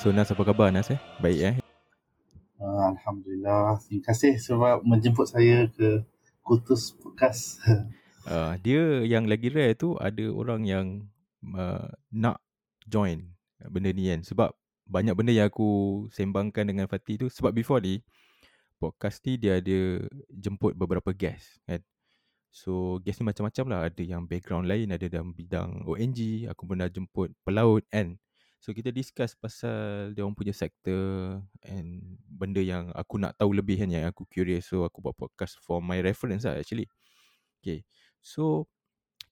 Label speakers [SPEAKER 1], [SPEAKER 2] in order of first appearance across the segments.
[SPEAKER 1] So Nas apa khabar Nas eh? Baik eh?
[SPEAKER 2] Uh, Alhamdulillah. Terima kasih sebab menjemput saya ke Kutus Podcast.
[SPEAKER 1] Uh, dia yang lagi rare tu ada orang yang uh, nak join benda ni kan. Sebab banyak benda yang aku sembangkan dengan Fatih tu. Sebab before ni, podcast ni dia ada jemput beberapa guest kan. So guest ni macam-macam lah. Ada yang background lain, ada dalam bidang ONG. Aku pernah jemput pelaut kan. So kita discuss pasal dia orang punya sektor and benda yang aku nak tahu lebih kan yang aku curious so aku buat podcast for my reference lah actually. Okay. So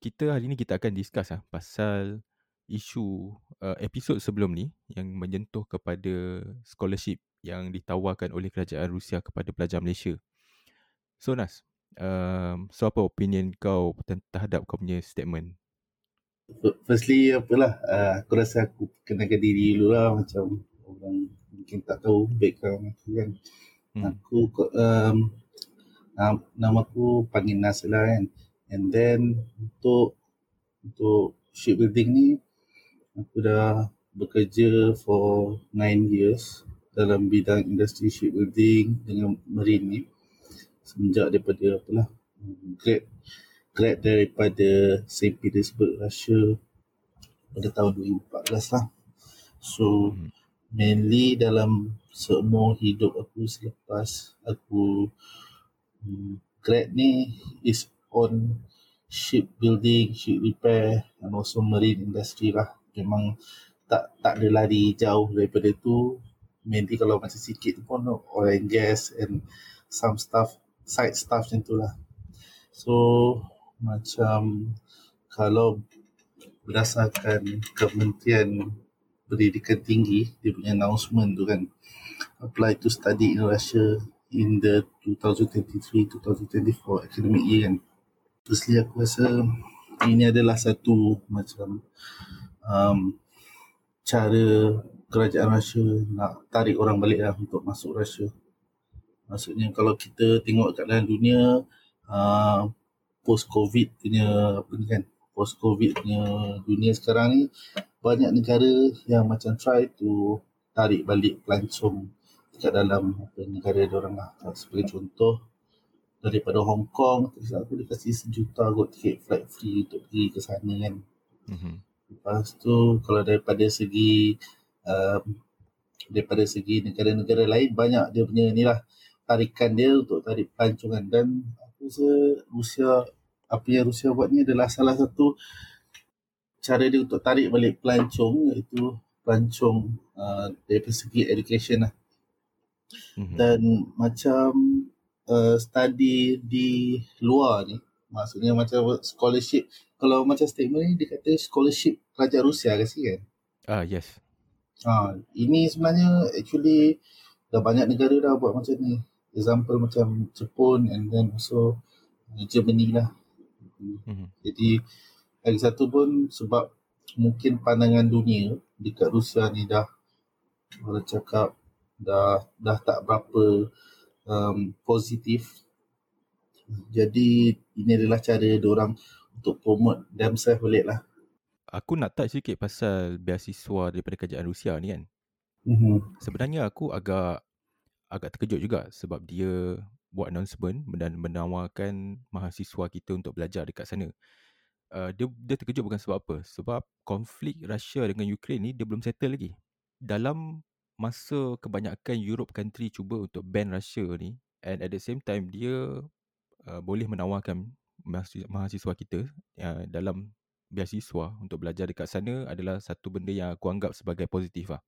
[SPEAKER 1] kita hari ni kita akan discuss lah pasal isu uh, episod sebelum ni yang menyentuh kepada scholarship yang ditawarkan oleh kerajaan Rusia kepada pelajar Malaysia. So Nas, um, so apa opinion kau terhadap kau punya statement
[SPEAKER 2] Firstly apalah uh, aku rasa aku kenalkan diri dulu lah macam orang mungkin tak tahu background aku kan. Hmm. Aku um, nama aku panggil Nas lah kan. And then untuk untuk shipbuilding ni aku dah bekerja for 9 years dalam bidang industri shipbuilding dengan marine ni semenjak daripada apalah grade grad daripada St. Petersburg, Russia pada tahun 2014 lah. So, hmm. mainly dalam semua hidup aku selepas aku um, grad ni is on ship building, ship repair and also marine industry lah. Memang tak tak ada lari jauh daripada tu. Mainly kalau macam sikit pun oil and gas and some stuff, side stuff macam tu lah. So, macam kalau berdasarkan Kementerian Pendidikan Tinggi dia punya announcement tu kan apply to study in Russia in the 2023-2024 academic year kan. Firstly aku rasa ini adalah satu macam um, cara kerajaan Russia nak tarik orang balik lah untuk masuk Russia. Maksudnya kalau kita tengok kat dalam dunia uh, post covid punya apa ni kan post covid punya dunia sekarang ni banyak negara yang macam try to tarik balik pelancong dekat dalam apa, negara dia orang lah sebagai contoh daripada Hong Kong terus aku dia kasih sejuta kot tiket flight free untuk pergi ke sana kan. Mm-hmm. lepas tu kalau daripada segi um, daripada segi negara-negara lain banyak dia punya ni lah tarikan dia untuk tarik pelancongan. Dan aku rasa Rusia apa yang Rusia buat ni adalah salah satu cara dia untuk tarik balik pelancong iaitu pelancong uh, dari segi education lah. Mm-hmm. Dan macam uh, study di luar ni, maksudnya macam scholarship, kalau macam statement ni dia kata scholarship kerajaan Rusia ke sih kan?
[SPEAKER 1] Ah uh, yes.
[SPEAKER 2] Ha, ini sebenarnya actually dah banyak negara dah buat macam ni. Example macam Jepun and then also Germany lah. Mm-hmm. Jadi lagi satu pun sebab mungkin pandangan dunia dekat Rusia ni dah orang cakap dah dah tak berapa um, positif. Jadi ini adalah cara dia orang untuk promote themselves balik lah.
[SPEAKER 1] Aku nak touch sikit pasal beasiswa daripada kerajaan Rusia ni kan. Mm-hmm. Sebenarnya aku agak agak terkejut juga sebab dia buat announcement dan menawarkan mahasiswa kita untuk belajar dekat sana. Uh, dia dia terkejut bukan sebab apa? Sebab konflik Russia dengan Ukraine ni dia belum settle lagi. Dalam masa kebanyakan Europe country cuba untuk ban Russia ni and at the same time dia uh, boleh menawarkan mahasiswa kita uh, dalam beasiswa untuk belajar dekat sana adalah satu benda yang aku anggap sebagai positif lah.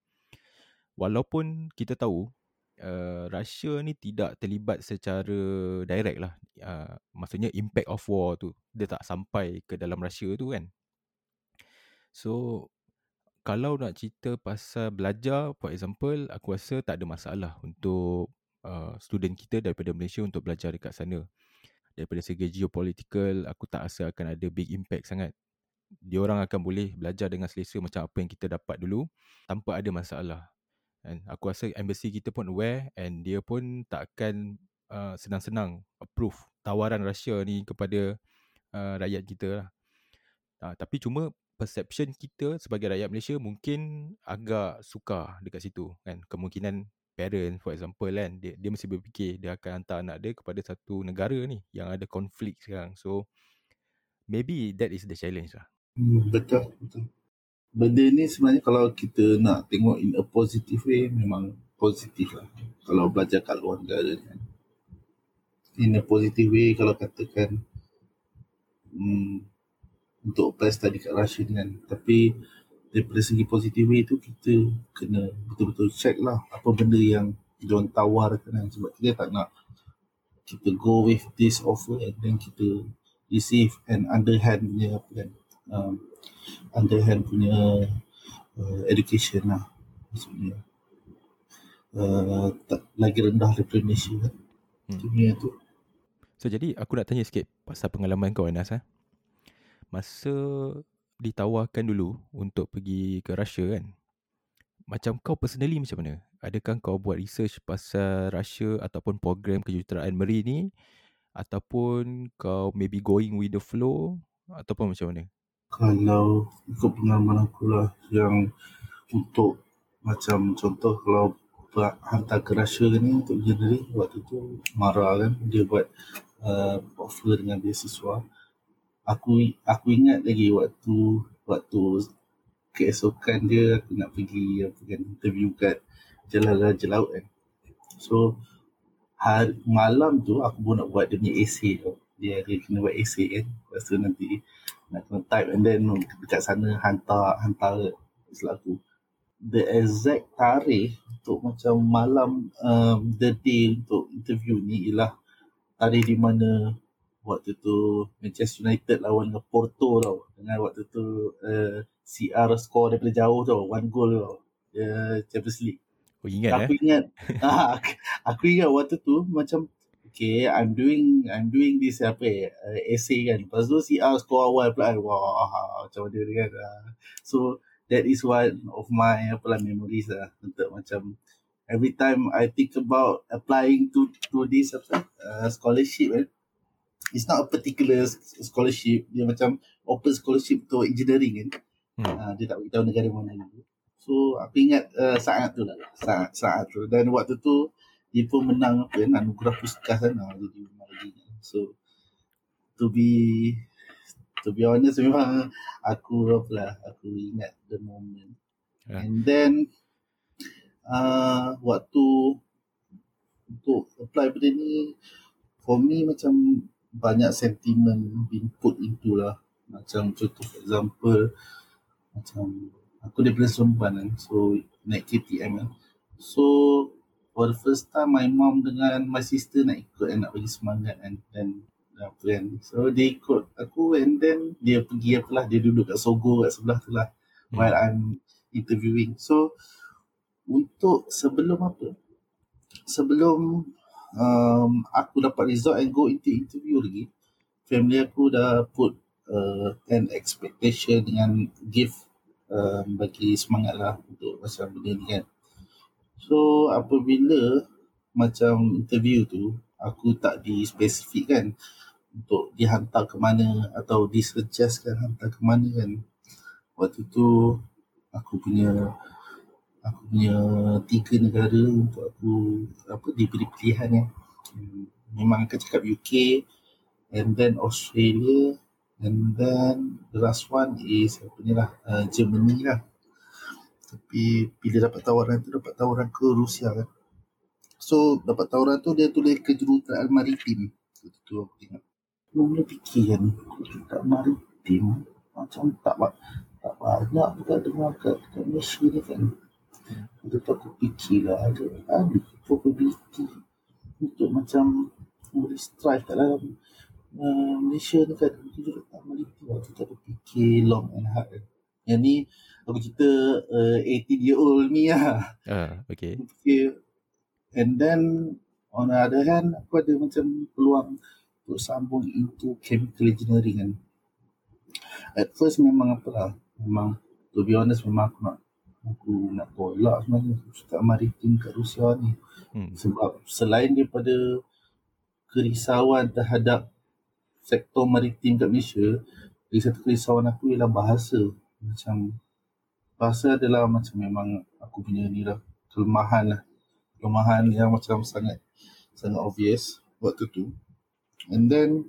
[SPEAKER 1] Walaupun kita tahu uh, Russia ni tidak terlibat secara direct lah. Uh, maksudnya impact of war tu dia tak sampai ke dalam Russia tu kan. So kalau nak cerita pasal belajar for example aku rasa tak ada masalah untuk uh, student kita daripada Malaysia untuk belajar dekat sana. Daripada segi geopolitical aku tak rasa akan ada big impact sangat. Dia orang akan boleh belajar dengan selesa macam apa yang kita dapat dulu tanpa ada masalah. And aku rasa embassy kita pun aware and dia pun tak akan uh, senang-senang approve tawaran Russia ni kepada uh, rakyat kita lah. Uh, tapi cuma perception kita sebagai rakyat Malaysia mungkin agak suka dekat situ kan. Kemungkinan parent for example kan dia, dia mesti berfikir dia akan hantar anak dia kepada satu negara ni yang ada konflik sekarang. So maybe that is the challenge lah.
[SPEAKER 2] Hmm, betul, betul. Benda ni sebenarnya kalau kita nak tengok in a positive way memang positif lah. Kalau belajar kat luar negara kan. In a positive way kalau katakan hmm, untuk apply study kat Russia kan. Tapi daripada segi positif itu kita kena betul-betul check lah apa benda yang diorang tawarkan kan. sebab kita tak nak kita go with this offer and then kita receive an underhand punya apa kan um, underhand punya uh, education lah maksudnya. Uh, tak lagi rendah daripada Malaysia kan? Hmm. tu.
[SPEAKER 1] So jadi aku nak tanya sikit pasal pengalaman kau Anas eh? masa ditawarkan dulu untuk pergi ke Russia kan macam kau personally macam mana? Adakah kau buat research pasal Russia ataupun program kejuruteraan marine ni ataupun kau maybe going with the flow ataupun macam mana
[SPEAKER 2] kalau ikut pengalaman aku lah yang untuk macam contoh kalau hantar ke Russia ni untuk engineering waktu tu marah kan dia buat uh, offer dengan beasiswa aku aku ingat lagi waktu waktu keesokan dia aku nak pergi apa kan interview kat Jalan Raja Laut kan. So hari, malam tu aku pun nak buat dia punya essay tu. Dia dia kena buat essay kan. Lepas tu nanti nak kena type and then dekat sana hantar hantar selaku. The exact tarikh untuk macam malam um, the day untuk interview ni ialah tarikh di mana waktu tu Manchester United lawan dengan Porto tau dengan waktu tu uh, CR score daripada jauh tau one goal tau uh, Champions League
[SPEAKER 1] Oh ingat
[SPEAKER 2] aku eh? ingat ah, aku ingat waktu tu macam okay I'm doing I'm doing this apa uh, essay kan. Lepas tu CR score awal pula wah macam mana kan uh, so that is one of my apa lah memories lah. Untuk macam every time I think about applying to to this apa uh, scholarship eh, it's not a particular scholarship. Dia macam open scholarship untuk engineering kan. Hmm. uh, dia tak beritahu negara mana gitu so aku ingat uh, saat tu lah. Saat saat tu. Dan waktu tu dia pun menang apa kan? Anugerah puskas kan uh, jadi lagi. So to be to be honest memang aku apa lah aku ingat the moment. Yeah. and then uh, waktu untuk apply benda ni for me macam banyak sentimen being put into lah. Macam contoh for example macam aku daripada Seremban kan so naik KTM kan. So for the first time my mom dengan my sister nak ikut and nak bagi semangat kan dan apa kan so dia ikut aku and then dia pergi apa lah dia duduk kat Sogo kat sebelah tu lah hmm. while I'm interviewing. So untuk sebelum apa? Sebelum um, aku dapat result and go into interview lagi family aku dah put uh, an expectation dengan give um, bagi semangat lah untuk pasal benda ni kan so apabila macam interview tu aku tak dispesifikkan untuk dihantar ke mana atau disuggestkan hantar ke mana kan waktu tu aku punya aku punya tiga negara untuk aku apa diberi pilihan ya. Memang aku cakap UK and then Australia and then the last one is apa ni lah uh, Germany lah. Tapi bila dapat tawaran tu dapat tawaran ke Rusia kan. So dapat tawaran tu dia tulis kejuruteraan maritim. Itu tu aku tengok. Mula fikir kan kejuruteraan maritim macam tak tak banyak juga dengar kat, kat Malaysia ni kan. Lepas tu aku fikir lah ada, ada probability untuk macam boleh strive kat dalam uh, Malaysia ni kan tak meliti lah kita aku fikir long and hard kan. yang ni aku cerita uh, 18 year old ni lah.
[SPEAKER 1] Uh, okay.
[SPEAKER 2] fikir and then on the other hand aku ada macam peluang untuk sambung into chemical engineering kan. At first memang apalah memang to be honest memang aku nak aku nak tolak sebenarnya. Cakap maritim kat Rusia ni. Hmm. sebab selain daripada kerisauan terhadap sektor maritim kat Malaysia lagi satu kerisauan aku ialah bahasa. Macam bahasa adalah macam memang aku punya ni lah kelemahan lah. Kelemahan yang macam sangat sangat obvious waktu tu. And then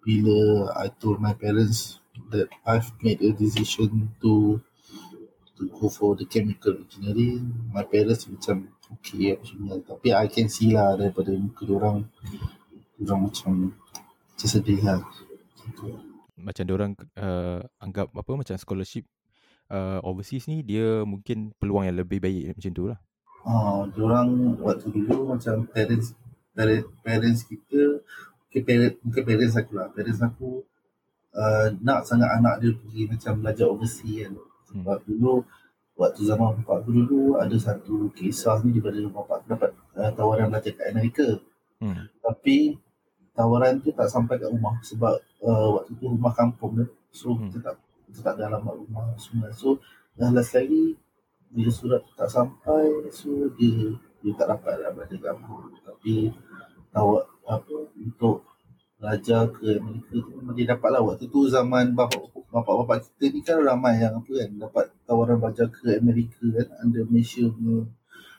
[SPEAKER 2] bila I told my parents that I've made a decision to to go for the chemical engineering my parents macam okay semua tapi I can see lah daripada muka orang orang macam macam sedih lah.
[SPEAKER 1] Macam orang uh, anggap apa macam scholarship uh, overseas ni dia mungkin peluang yang lebih baik macam tu lah
[SPEAKER 2] uh, orang waktu dulu macam parents parents, parents kita okay, parents, mungkin parents aku lah parents aku uh, nak sangat anak dia pergi macam belajar overseas kan hmm. sebab hmm. dulu waktu zaman bapak aku dulu ada satu kisah ni daripada bapak aku dapat uh, tawaran belajar kat Amerika hmm. tapi tawaran tu tak sampai kat rumah sebab uh, waktu tu rumah kampung dia so hmm. kita tak ada alamat rumah semua. So uh, last lagi bila surat tu tak sampai so dia dia tak dapat lah belajar kampung tapi tahu apa untuk belajar ke Amerika tu memang dia dapat lah. Waktu tu zaman bapak-bapak kita ni kan ramai yang apa kan dapat tawaran belajar ke Amerika kan under Malaysia punya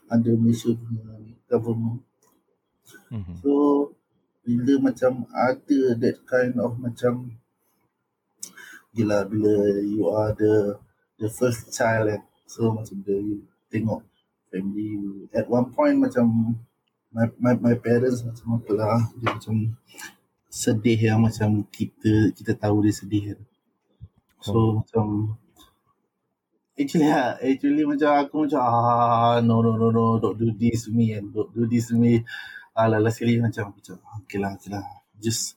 [SPEAKER 2] under Malaysia punya government. Mm-hmm. so bila macam ada that kind of macam gila bila you are the the first child kan so macam dia you tengok family at one point macam my my, my parents macam apa lah dia macam sedih yang macam kita kita tahu dia sedih kan. So oh. macam actually ha, actually macam aku macam ah no no no no don't do this to me and don't do this to me. Alah lah sekali macam macam okay lah okay lah just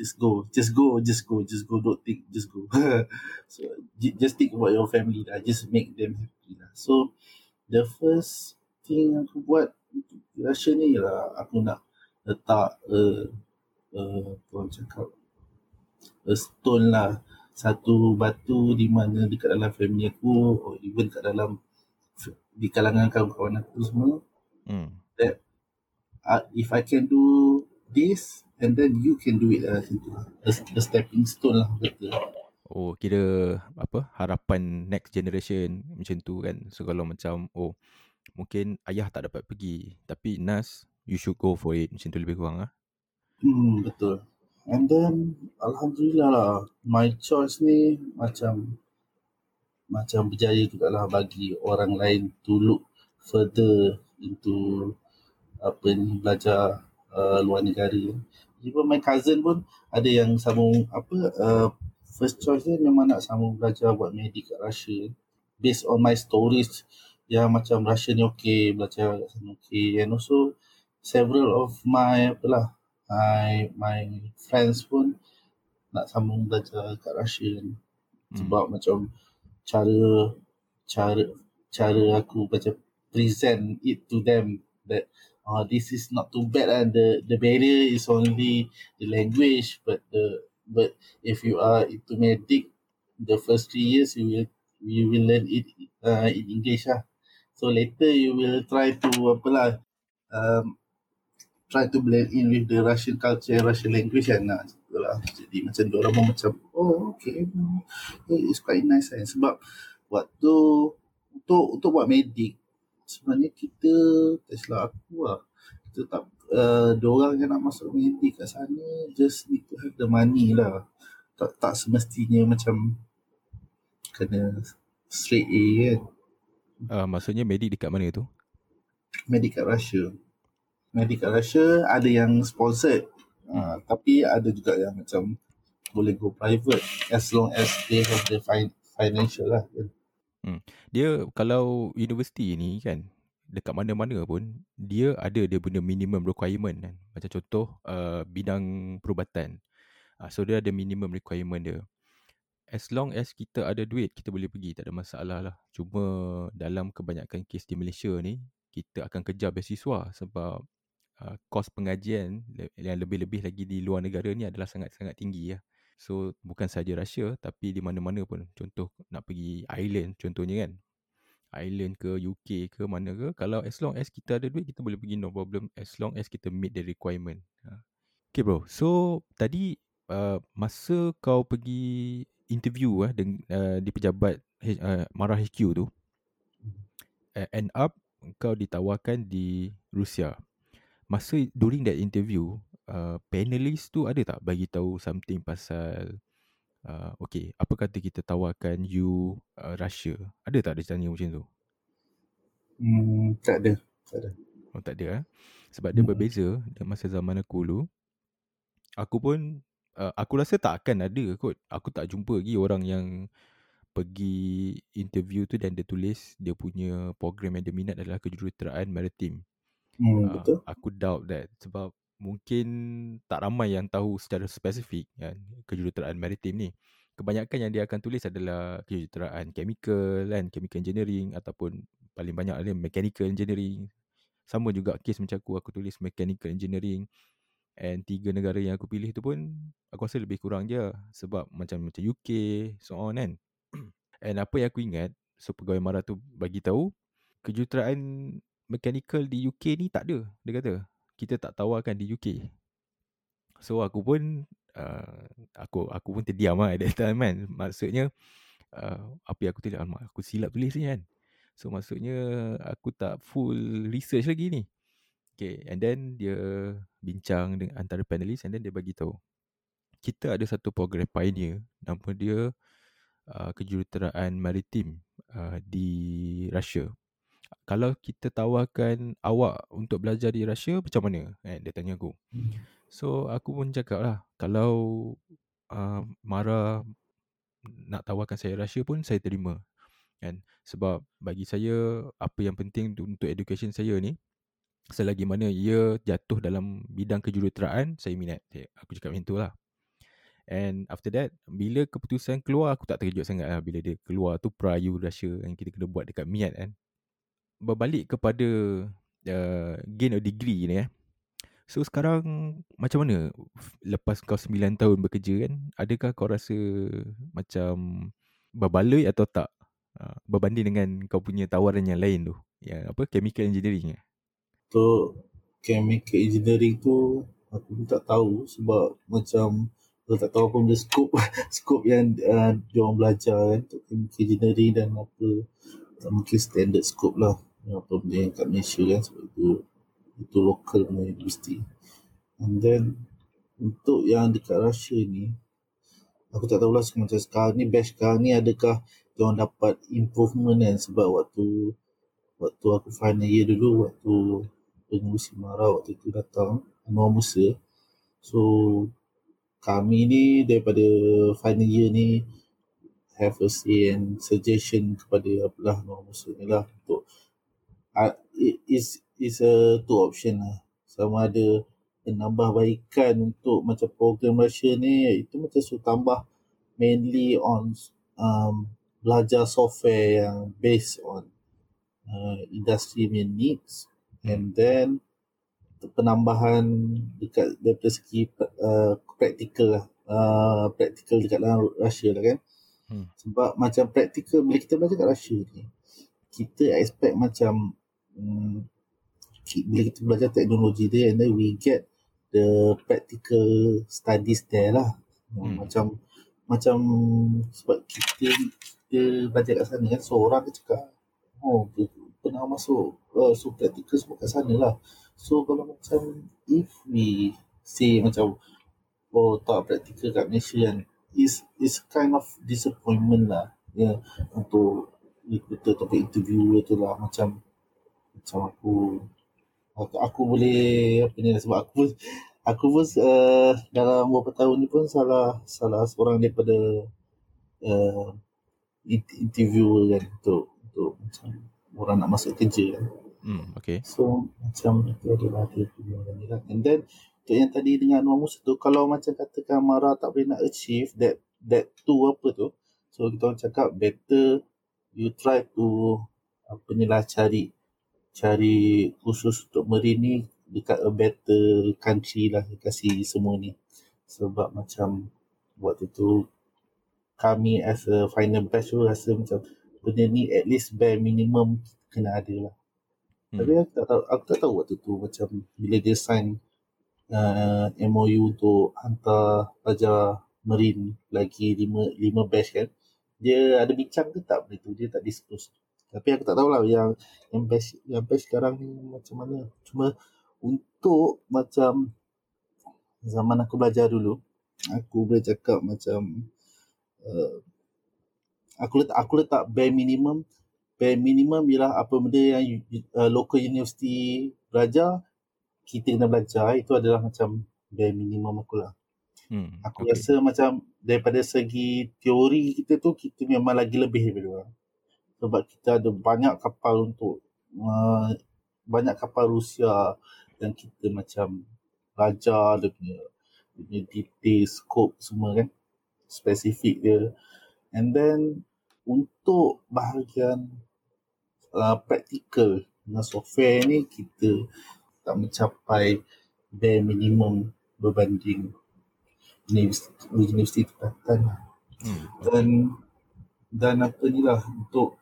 [SPEAKER 2] just go just go just go just go don't think just go. So just think about your family lah just make them happy lah. So the first thing aku buat rasa ni lah aku nak letak uh, uh, orang cakap a stone lah. Satu batu di mana dekat dalam family aku or even kat dalam di kalangan kawan-kawan aku semua. Hmm. that uh, if I can do this and then you can do it lah uh, a, a stepping stone lah betul
[SPEAKER 1] Oh kira apa harapan next generation macam tu kan. So kalau macam oh mungkin ayah tak dapat pergi tapi Nas you should go for it. Macam tu lebih kurang ah
[SPEAKER 2] Hmm, betul. And then alhamdulillah lah my choice ni macam macam berjaya juga lah bagi orang lain to look further into apa ni belajar uh, luar negara. Even my cousin pun ada yang sambung apa uh, first choice dia memang nak sambung belajar buat medik kat Russia based on my stories yang macam Russia ni okay belajar kat sana okay and also several of my apalah my my friends pun nak sambung belajar kat Russia. Hmm. Sebab macam cara cara cara aku macam present it to them that uh, this is not too bad and the the barrier is only the language but the but if you are into medic the first three years you will you will learn it uh, in English lah. So later you will try to apalah um, try to blend in with the Russian culture and Russian language kan lah. Itulah. Jadi macam orang macam oh okay it's quite nice kan sebab waktu untuk untuk buat medik sebenarnya kita tak silap aku lah. Kita tak uh, orang yang nak masuk medik kat sana just need to have the money lah. Tak, tak semestinya macam kena straight A kan.
[SPEAKER 1] Uh, maksudnya medik dekat mana tu?
[SPEAKER 2] medik kat Russia. Medical Russia ada yang sponsored. Uh, tapi ada juga yang macam boleh go private as long as they have the fin- financial lah
[SPEAKER 1] hmm. dia kalau universiti ni kan dekat mana-mana pun dia ada dia punya minimum requirement kan macam contoh uh, bidang perubatan uh, so dia ada minimum requirement dia as long as kita ada duit kita boleh pergi tak ada masalah lah cuma dalam kebanyakan kes di Malaysia ni kita akan kejar beasiswa sebab uh, kos pengajian yang lebih-lebih lagi di luar negara ni adalah sangat-sangat tinggi ya. So bukan saja Russia tapi di mana-mana pun. Contoh nak pergi Ireland contohnya kan. Ireland ke UK ke mana ke kalau as long as kita ada duit kita boleh pergi no problem as long as kita meet the requirement. Ha. Okay bro. So tadi uh, masa kau pergi interview uh, dengan, uh, di pejabat uh, Mara HQ tu uh, end up kau ditawarkan di Rusia. Masa during that interview, uh, panelist tu ada tak bagi tahu something pasal uh, okay, apa kata kita tawarkan you uh, Russia? Ada tak dia tanya macam tu?
[SPEAKER 2] Hmm, tak ada. Tak ada.
[SPEAKER 1] Oh, tak ada eh? Sebab dia hmm. berbeza dengan masa zaman aku dulu. Aku pun, uh, aku rasa tak akan ada kot. Aku tak jumpa lagi orang yang pergi interview tu dan dia tulis dia punya program yang dia minat adalah kejuruteraan maritim.
[SPEAKER 2] Hmm, uh, betul.
[SPEAKER 1] Aku doubt that sebab mungkin tak ramai yang tahu secara spesifik kan kejuruteraan maritim ni. Kebanyakan yang dia akan tulis adalah kejuruteraan chemical kan, chemical engineering ataupun paling banyak adalah mechanical engineering. Sama juga kes macam aku, aku tulis mechanical engineering. And tiga negara yang aku pilih tu pun aku rasa lebih kurang je sebab macam macam UK, so on kan. And apa yang aku ingat So pegawai Mara tu bagi tahu Kejuruteraan Mechanical di UK ni tak ada Dia kata Kita tak tawarkan di UK So aku pun uh, Aku aku pun terdiam lah At that time kan. Maksudnya uh, Apa yang aku tulis? Aku silap tulis ni kan. So maksudnya Aku tak full research lagi ni. Okay And then dia Bincang dengan antara panelis And then dia bagi tahu. Kita ada satu program pioneer. Nama dia uh, kejuruteraan maritim uh, di Russia. Kalau kita tawarkan awak untuk belajar di Russia macam mana? Eh, dia tanya aku. Hmm. So aku pun cakap lah kalau uh, Mara nak tawarkan saya Russia pun saya terima. Kan? Sebab bagi saya apa yang penting untuk education saya ni selagi mana ia jatuh dalam bidang kejuruteraan saya minat. Aku cakap macam tu lah. And after that Bila keputusan keluar Aku tak terkejut sangat lah Bila dia keluar tu Prayu Russia Yang kita kena buat dekat Miat kan Berbalik kepada uh, Gain a degree ni eh. So sekarang Macam mana? Lepas kau 9 tahun bekerja kan Adakah kau rasa Macam Berbaloi atau tak? Uh, Berbanding dengan Kau punya tawaran yang lain tu. Yang apa? Chemical engineering eh?
[SPEAKER 2] Tu Chemical engineering tu Aku pun tak tahu Sebab Macam kita tak tahu apa benda skop skop yang uh, dia orang belajar kan untuk chemical engineering dan apa. Tak mungkin standard skop lah yang kat Malaysia kan sebab itu itu local punya universiti. And then untuk yang dekat Russia ni aku tak tahulah macam sekarang ni batch sekarang ni adakah dia orang dapat improvement kan? Sebab waktu waktu aku final year dulu waktu pengurusi Mara waktu tu datang Anwar Musa so kami ni daripada final year ni have a say and suggestion kepada apalah Nur Musa ni lah untuk uh, it is is a two option lah. Sama ada menambah baikan untuk macam program Malaysia ni itu macam suruh tambah mainly on um, belajar software yang based on uh, industry needs. And then penambahan dekat daripada segi uh, praktikal lah. Uh, praktikal dekat dalam Russia lah kan. Hmm. sebab macam praktikal bila kita belajar kat Russia ni kita expect macam um, bila kita belajar teknologi dia and then we get the practical studies there lah. Hmm. macam macam sebab kita kita belajar kat sana kan seorang so, cakap oh pernah masuk uh, so practical semua kat sana lah. So kalau macam if we say macam oh tak praktikal kat Malaysia kan is is kind of disappointment lah ya yeah, untuk recruiter topik interview tu lah. Macam macam aku aku, aku boleh apa ni sebab aku aku pun uh, dalam beberapa tahun ni pun salah salah seorang daripada uh, interviewer kan untuk untuk macam orang nak masuk kerja kan.
[SPEAKER 1] Hmm, okay.
[SPEAKER 2] So macam itu adalah dia punya ni lah. And then untuk yang tadi dengan Anwar Musa tu kalau macam katakan Mara tak boleh nak achieve that that two apa tu. So kita orang cakap better you try to apa ni lah cari cari khusus untuk marine ni dekat a better country lah kasih semua ni. Sebab macam waktu tu kami as a final batch tu rasa macam benda ni at least bare minimum kena ada lah. Hmm. Tapi aku tak tahu, aku tak tahu waktu tu macam bila dia sign uh, MOU untuk hantar pelajar Marine lagi lima lima batch kan dia ada bincang ke tak benda tu dia tak disclose tapi aku tak tahulah yang yang batch yang batch sekarang ni macam mana cuma untuk macam zaman aku belajar dulu aku boleh cakap macam uh, aku letak aku letak bare minimum bare minimum ialah apa benda yang uh, local university belajar kita kena belajar itu adalah macam bare minimum aku lah Hmm, aku okay. rasa macam daripada segi teori kita tu kita memang lagi lebih daripada orang. Sebab kita ada banyak kapal untuk uh, banyak kapal Rusia yang kita macam belajar dia punya, dia punya detail, scope semua kan. Spesifik dia. And then untuk bahagian uh, praktikal dengan software ni kita tak mencapai bare minimum berbanding universiti, universiti tempatan lah. Hmm. Dan dan apa ni lah untuk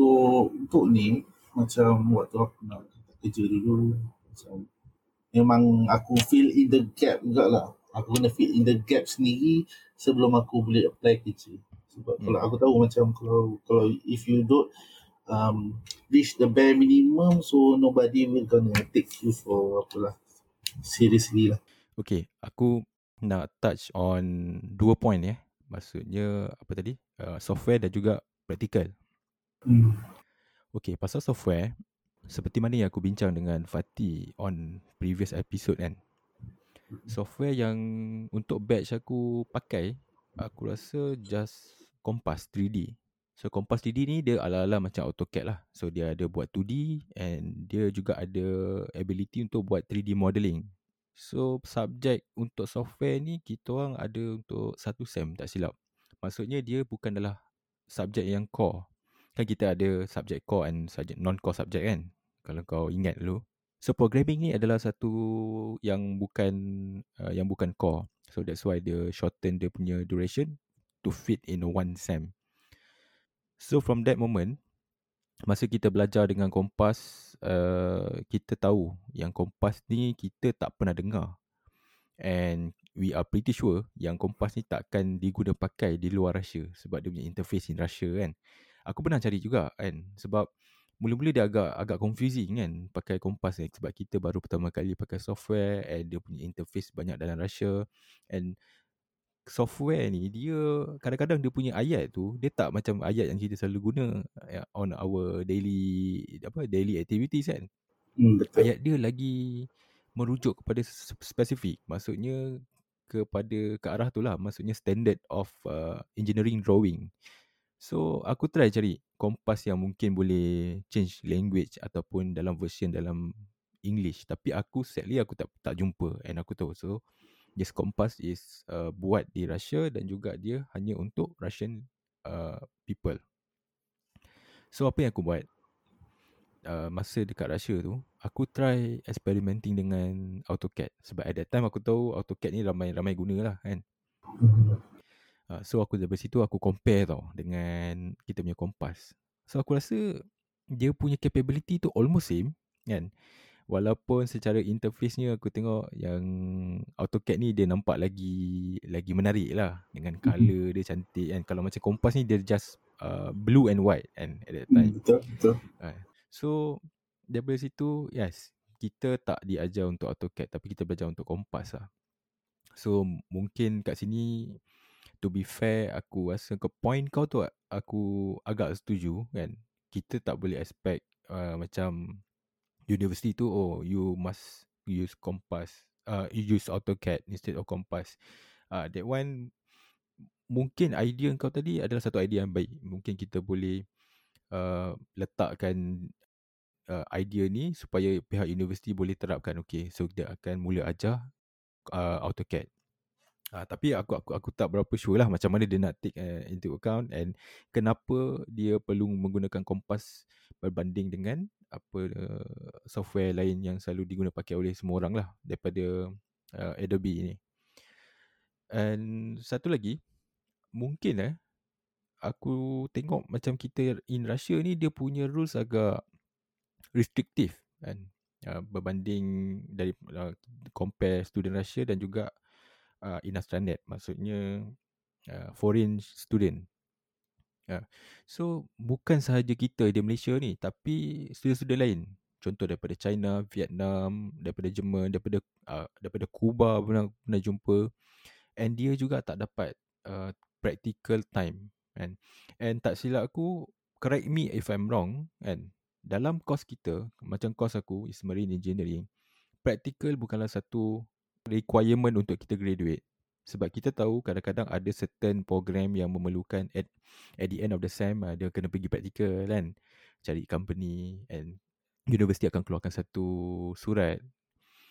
[SPEAKER 2] untuk untuk ni macam waktu aku nak kerja dulu macam memang aku fill in the gap lah. aku kena fill in the gap sendiri sebelum aku boleh apply kerja sebab hmm. kalau aku tahu macam kalau kalau if you don't um, reach the bare minimum so nobody will gonna take you for apalah seriously lah
[SPEAKER 1] Okay, aku nak touch on dua point ya. Maksudnya apa tadi? Uh, software dan juga practical. Hmm. Okay, pasal software, seperti mana yang aku bincang dengan Fatih on previous episode kan. Software yang untuk batch aku pakai, aku rasa just Compass 3D. So Compass 3D ni dia ala-ala macam AutoCAD lah. So dia ada buat 2D and dia juga ada ability untuk buat 3D modeling. So subjek untuk software ni kita orang ada untuk satu sem tak silap. Maksudnya dia bukan adalah subjek yang core. Kan kita ada subjek core and subjek non-core subjek kan. Kalau kau ingat dulu. So programming ni adalah satu yang bukan uh, yang bukan core. So that's why dia shorten dia punya duration to fit in one sem. So from that moment, masa kita belajar dengan kompas uh, kita tahu yang kompas ni kita tak pernah dengar and we are pretty sure yang kompas ni takkan diguna pakai di luar Russia sebab dia punya interface in Russia kan aku pernah cari juga kan sebab mula-mula dia agak agak confusing kan pakai kompas ni sebab kita baru pertama kali pakai software and dia punya interface banyak dalam Russia and software ni dia kadang-kadang dia punya ayat tu dia tak macam ayat yang kita selalu guna ya, on our daily apa daily activities kan. Hmm, betul. Ayat dia lagi merujuk kepada spesifik. Maksudnya kepada ke arah tu lah. Maksudnya standard of uh, engineering drawing. So aku try cari kompas yang mungkin boleh change language ataupun dalam version dalam English. Tapi aku sadly aku tak tak jumpa and aku tahu. So Yes Compass is uh, buat di Russia dan juga dia hanya untuk Russian uh, people. So apa yang aku buat uh, masa dekat Russia tu, aku try experimenting dengan AutoCAD sebab at that time aku tahu AutoCAD ni ramai ramai guna lah kan. Uh, so aku dari situ aku compare tau dengan kita punya Compass. So aku rasa dia punya capability tu almost same kan. Walaupun secara interface ni aku tengok yang AutoCAD ni dia nampak lagi lagi menarik lah dengan mhm. color dia cantik kan. Kalau macam kompas ni dia just uh, blue and white kan at that hmm, time. Betul, betul. Uh, so daripada situ yes kita tak diajar untuk AutoCAD tapi kita belajar untuk kompas lah. So mungkin kat sini to be fair aku rasa ke point kau tu aku agak setuju kan. Kita tak boleh expect uh, macam university tu oh you must use compass uh, you use AutoCAD instead of compass uh, that one mungkin idea kau tadi adalah satu idea yang baik. Mungkin kita boleh uh, letakkan uh, idea ni supaya pihak universiti boleh terapkan okay. So dia akan mula ajar uh, AutoCAD Uh, tapi aku aku aku tak berapa sure lah macam mana dia nak take uh, into account and kenapa dia perlu menggunakan kompas berbanding dengan apa uh, software lain yang selalu digunakan pakai oleh semua orang lah daripada uh, Adobe ini. And satu lagi mungkin eh aku tengok macam kita in Russia ni dia punya rules agak restrictive kan uh, berbanding dari uh, compare student Russia dan juga uh, inastranet maksudnya uh, foreign student. Uh, so bukan sahaja kita di Malaysia ni tapi student-student lain. Contoh daripada China Vietnam daripada Jerman daripada uh, daripada Cuba pernah pernah jumpa. And dia juga tak dapat uh, practical time kan. And tak silap aku correct me if i'm wrong kan. Dalam course kita macam course aku is marine engineering practical bukanlah satu requirement untuk kita graduate. Sebab kita tahu kadang-kadang ada certain program yang memerlukan at, at the end of the sem uh, dia kena pergi practical kan. Cari company and university akan keluarkan satu surat.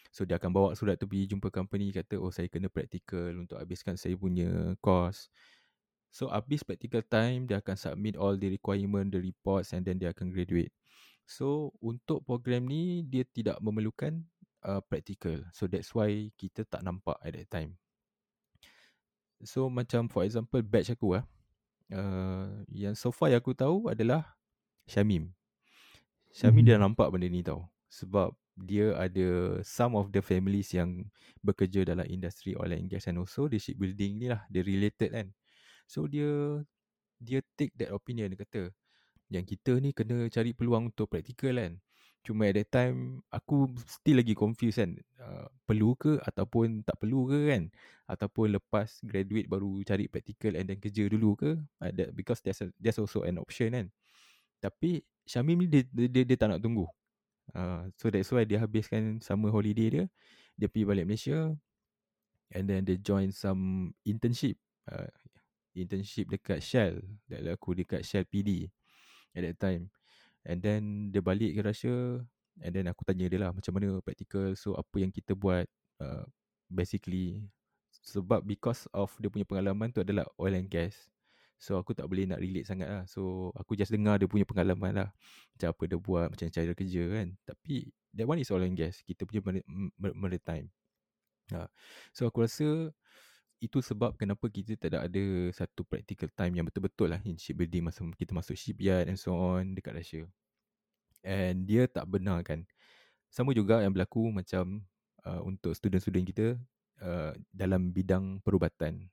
[SPEAKER 1] So dia akan bawa surat tu pergi jumpa company kata oh saya kena practical untuk habiskan saya punya course. So habis practical time dia akan submit all the requirement, the reports and then dia akan graduate. So untuk program ni dia tidak memerlukan uh, practical. So that's why kita tak nampak at that time. So macam for example batch aku ah. Uh, yang so far yang aku tahu adalah Syamim. Syamim mm-hmm. dia nampak benda ni tau. Sebab dia ada some of the families yang bekerja dalam industri oil and gas and also the shipbuilding ni lah. Dia related kan. So dia dia take that opinion dia kata yang kita ni kena cari peluang untuk practical kan. Cuma at that time aku still lagi confused kan. Uh, perlu ke ataupun tak perlu ke kan? Ataupun lepas graduate baru cari practical and then kerja dulu ke? Uh, that, because there's, a, there's also an option kan. Tapi Syamim ni dia, dia, dia, dia tak nak tunggu. Uh, so that's why dia habiskan summer holiday dia. Dia pergi balik Malaysia. And then dia join some internship. Uh, internship dekat Shell dan aku dekat Shell PD at that time and then dia balik ke Russia and then aku tanya dia lah macam mana practical so apa yang kita buat uh, basically. Sebab because of dia punya pengalaman tu adalah oil and gas. So aku tak boleh nak relate sangat lah. So aku just dengar dia punya pengalaman lah. Macam apa dia buat macam cara kerja kan. Tapi that one is oil and gas. Kita punya maritime uh, so aku rasa itu sebab kenapa kita tak ada satu practical time yang betul-betul lah in shipbuilding masa kita masuk shipyard and so on dekat Russia. And dia tak benar kan. Sama juga yang berlaku macam uh, untuk student-student kita uh, dalam bidang perubatan.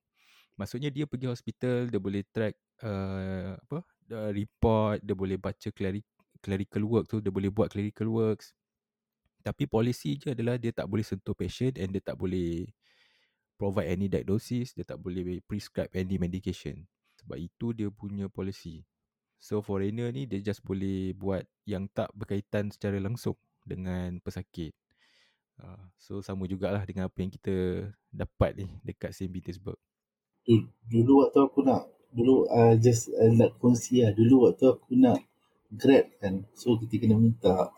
[SPEAKER 1] Maksudnya dia pergi hospital, dia boleh track uh, apa uh, report, dia boleh baca clerical work tu, dia boleh buat clerical works. Tapi polisi je adalah dia tak boleh sentuh patient and dia tak boleh provide any diagnosis, dia tak boleh prescribe any medication. Sebab itu dia punya policy. So foreigner ni dia just boleh buat yang tak berkaitan secara langsung dengan pesakit. Uh, so sama jugalah dengan apa yang kita dapat ni dekat St. Petersburg.
[SPEAKER 2] Dulu waktu aku nak, dulu uh, just uh, nak kongsi lah. Dulu waktu aku nak grad kan. So kita kena minta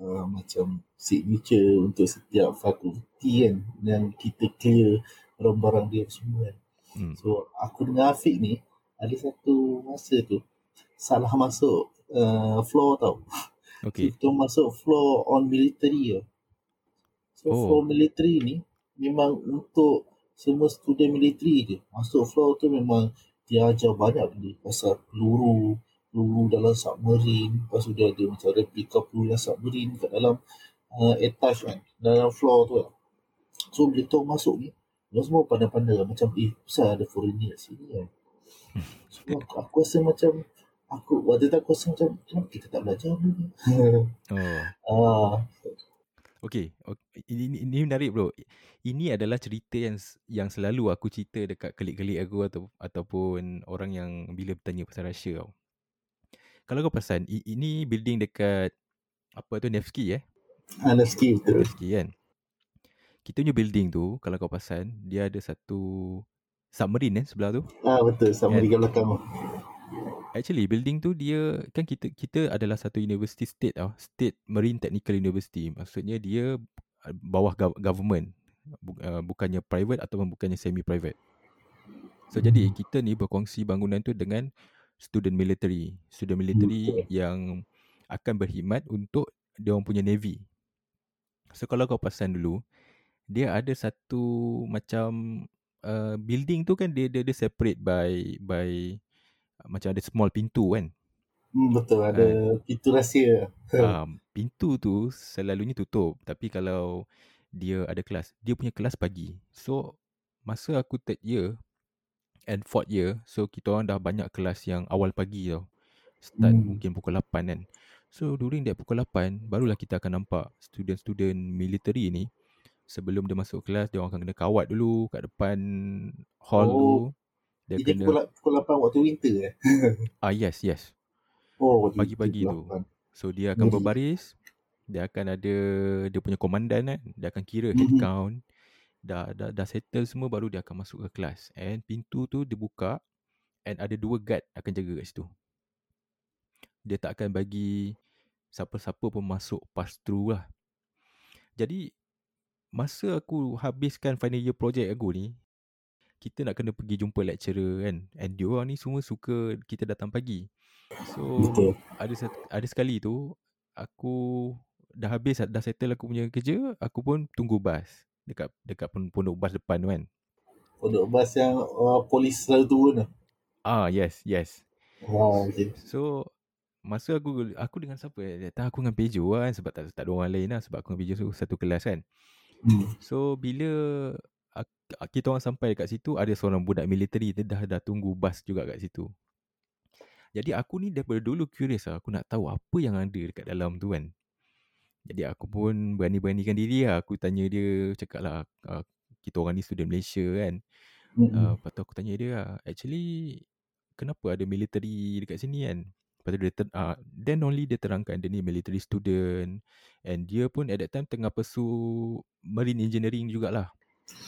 [SPEAKER 2] uh, macam signature untuk setiap fakulti kan dan kita clear barang-barang dia semua kan. Hmm. So aku dengan Afiq ni ada satu masa tu salah masuk uh, floor tau. Okay. Kita masuk floor on military tau. So oh. floor military ni memang untuk semua student military je. Masuk floor tu memang dia ajar banyak benda pasal peluru, peluru dalam submarine, lepas tu dia ada macam replika peluru dalam submarine kat dalam uh, etage kan dalam floor tu kan. So bila tu masuk ni, dia semua pandai-pandai macam eh besar ada foreigner kat sini kan. So aku, aku rasa macam aku waktu tu aku rasa macam kenapa kita tak belajar dulu ni.
[SPEAKER 1] oh. Ah. Okay, ini, ini, ini menarik bro. Ini adalah cerita yang yang selalu aku cerita dekat kelik-kelik aku atau ataupun orang yang bila bertanya pasal Russia tau. Kalau kau perasan, ini building dekat apa tu Nevsky eh?
[SPEAKER 2] Nevsky betul.
[SPEAKER 1] Nevsky kan. Kita punya building tu kalau kau perasan dia ada satu submarine eh sebelah tu.
[SPEAKER 2] Ah betul submarine kat belakang.
[SPEAKER 1] Actually building tu dia kan kita kita adalah satu university state tau. State Marine Technical University. Maksudnya dia uh, bawah government. Uh, bukannya private ataupun bukannya semi private. So hmm. jadi kita ni berkongsi bangunan tu dengan student military. Student military hmm. yang akan berkhidmat untuk dia orang punya navy. So kalau kau perasan dulu, dia ada satu macam uh, building tu kan dia dia, dia separate by by uh, macam ada small pintu kan.
[SPEAKER 2] Hmm, betul ada uh, pintu rahsia.
[SPEAKER 1] um, pintu tu selalunya tutup tapi kalau dia ada kelas, dia punya kelas pagi. So masa aku third year and fourth year, so kita orang dah banyak kelas yang awal pagi tau. Start hmm. mungkin pukul 8 kan. So during that pukul 8, barulah kita akan nampak student-student military ni sebelum dia masuk kelas, dia orang akan kena kawat dulu kat depan hall oh, tu.
[SPEAKER 2] Dia kena pukul, pukul 8 waktu winter eh?
[SPEAKER 1] ah yes, yes.
[SPEAKER 2] Oh,
[SPEAKER 1] pagi-pagi tu. So dia akan berbaris, dia akan ada dia punya komandan kan, dia akan kira head mm-hmm. count. Dah, dah dah settle semua baru dia akan masuk ke kelas. And pintu tu dibuka and ada dua guard akan jaga kat situ. Dia tak akan bagi siapa-siapa pun masuk pass through lah. Jadi masa aku habiskan final year project aku ni, kita nak kena pergi jumpa lecturer kan. And dia orang ni semua suka kita datang pagi. So Betul. ada ada sekali tu aku dah habis dah settle aku punya kerja, aku pun tunggu bas dekat dekat pun pondok bas depan tu kan.
[SPEAKER 2] Pondok bas yang uh, polis selalu turun tu.
[SPEAKER 1] Ah, yes, yes.
[SPEAKER 2] Wow, okay.
[SPEAKER 1] So masa aku aku dengan siapa eh? Tak aku dengan Pejo kan sebab tak tak ada orang lain lah sebab aku dengan Pejo tu satu kelas kan. Hmm. So bila kita orang sampai dekat situ ada seorang budak military dia dah dah tunggu bas juga kat situ. Jadi aku ni daripada dulu curious lah. Aku nak tahu apa yang ada dekat dalam tu kan. Jadi aku pun berani-beranikan diri lah. Aku tanya dia, cakap lah. Uh, kita orang ni student Malaysia kan. Mm-hmm. Uh, lepas tu aku tanya dia lah. Actually, kenapa ada military dekat sini kan? Lepas tu dia, ter, uh, then only dia terangkan dia ni military student. And dia pun at that time tengah pursue marine engineering jugalah.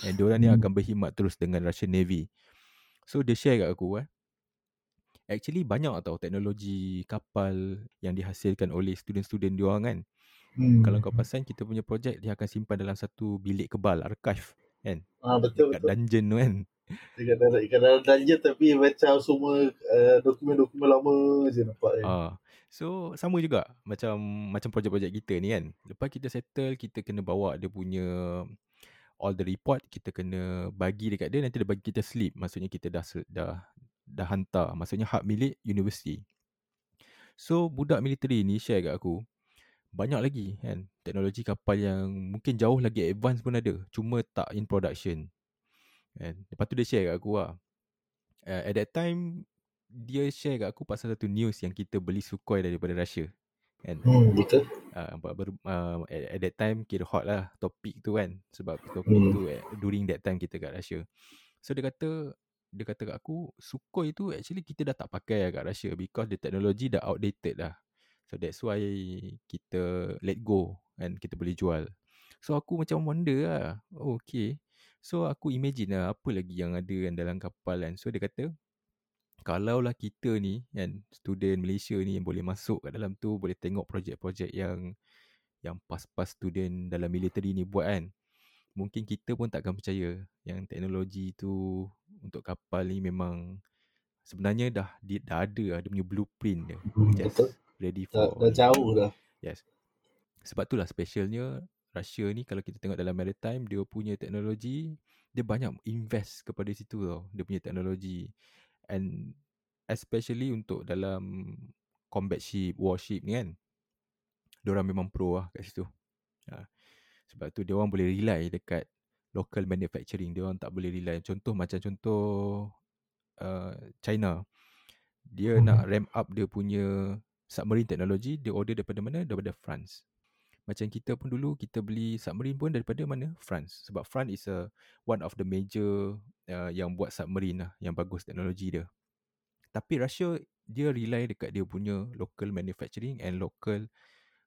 [SPEAKER 1] And diorang mm-hmm. ni akan berkhidmat terus dengan Russian Navy. So dia share kat aku eh actually banyak tau teknologi kapal yang dihasilkan oleh student-student dia orang kan. Hmm. Kalau kau pasang kita punya projek dia akan simpan dalam satu bilik kebal archive kan.
[SPEAKER 2] Ah betul
[SPEAKER 1] Dekat betul. dungeon tu kan.
[SPEAKER 2] Dekat dalam, dekat dalam dungeon tapi macam semua uh, dokumen-dokumen lama je nampak kan.
[SPEAKER 1] Ah. So sama juga macam macam projek-projek kita ni kan. Lepas kita settle kita kena bawa dia punya all the report kita kena bagi dekat dia nanti dia bagi kita slip maksudnya kita dah dah dah hantar maksudnya hak milik universiti so budak military ni share kat aku banyak lagi kan? Teknologi kapal yang mungkin jauh lagi advance pun ada cuma tak in production. Kan? Lepas tu dia share kat aku lah uh, at that time dia share kat aku pasal satu news yang kita beli Sukhoi daripada Russia kan?
[SPEAKER 2] Hmm, betul.
[SPEAKER 1] Uh, uh, at, at that time kira hot lah topik tu kan? Sebab topik hmm. tu eh, during that time kita kat Russia. So dia kata dia kata kat aku Sukhoi tu actually kita dah tak pakai lah kat Russia because the technology dah outdated dah. So that's why kita let go and kita boleh jual. So aku macam wonder lah. Oh, okay. So aku imagine lah apa lagi yang ada kan dalam kapal kan. So dia kata kalau lah kita ni kan student Malaysia ni yang boleh masuk kat dalam tu boleh tengok projek-projek yang yang pas-pas student dalam military ni buat kan mungkin kita pun takkan percaya yang teknologi tu untuk kapal ni memang sebenarnya dah dia dah ada ada punya blueprint dia.
[SPEAKER 2] Hmm, betul.
[SPEAKER 1] Ready for.
[SPEAKER 2] Dah, dah jauh dah.
[SPEAKER 1] Yes. Sebab itulah specialnya Russia ni kalau kita tengok dalam maritime dia punya teknologi dia banyak invest kepada situ tau dia punya teknologi and especially untuk dalam combat ship warship ni kan dia orang memang pro lah kat situ. Ha. Sebab tu dia orang boleh rely dekat local manufacturing. Dia orang tak boleh rely. Contoh macam contoh uh, China. Dia hmm. nak ramp up dia punya submarine technology. Dia order daripada mana? Daripada France. Macam kita pun dulu kita beli submarine pun daripada mana? France. Sebab France is a one of the major uh, yang buat submarine lah. Yang bagus teknologi dia. Tapi Russia dia rely dekat dia punya local manufacturing and local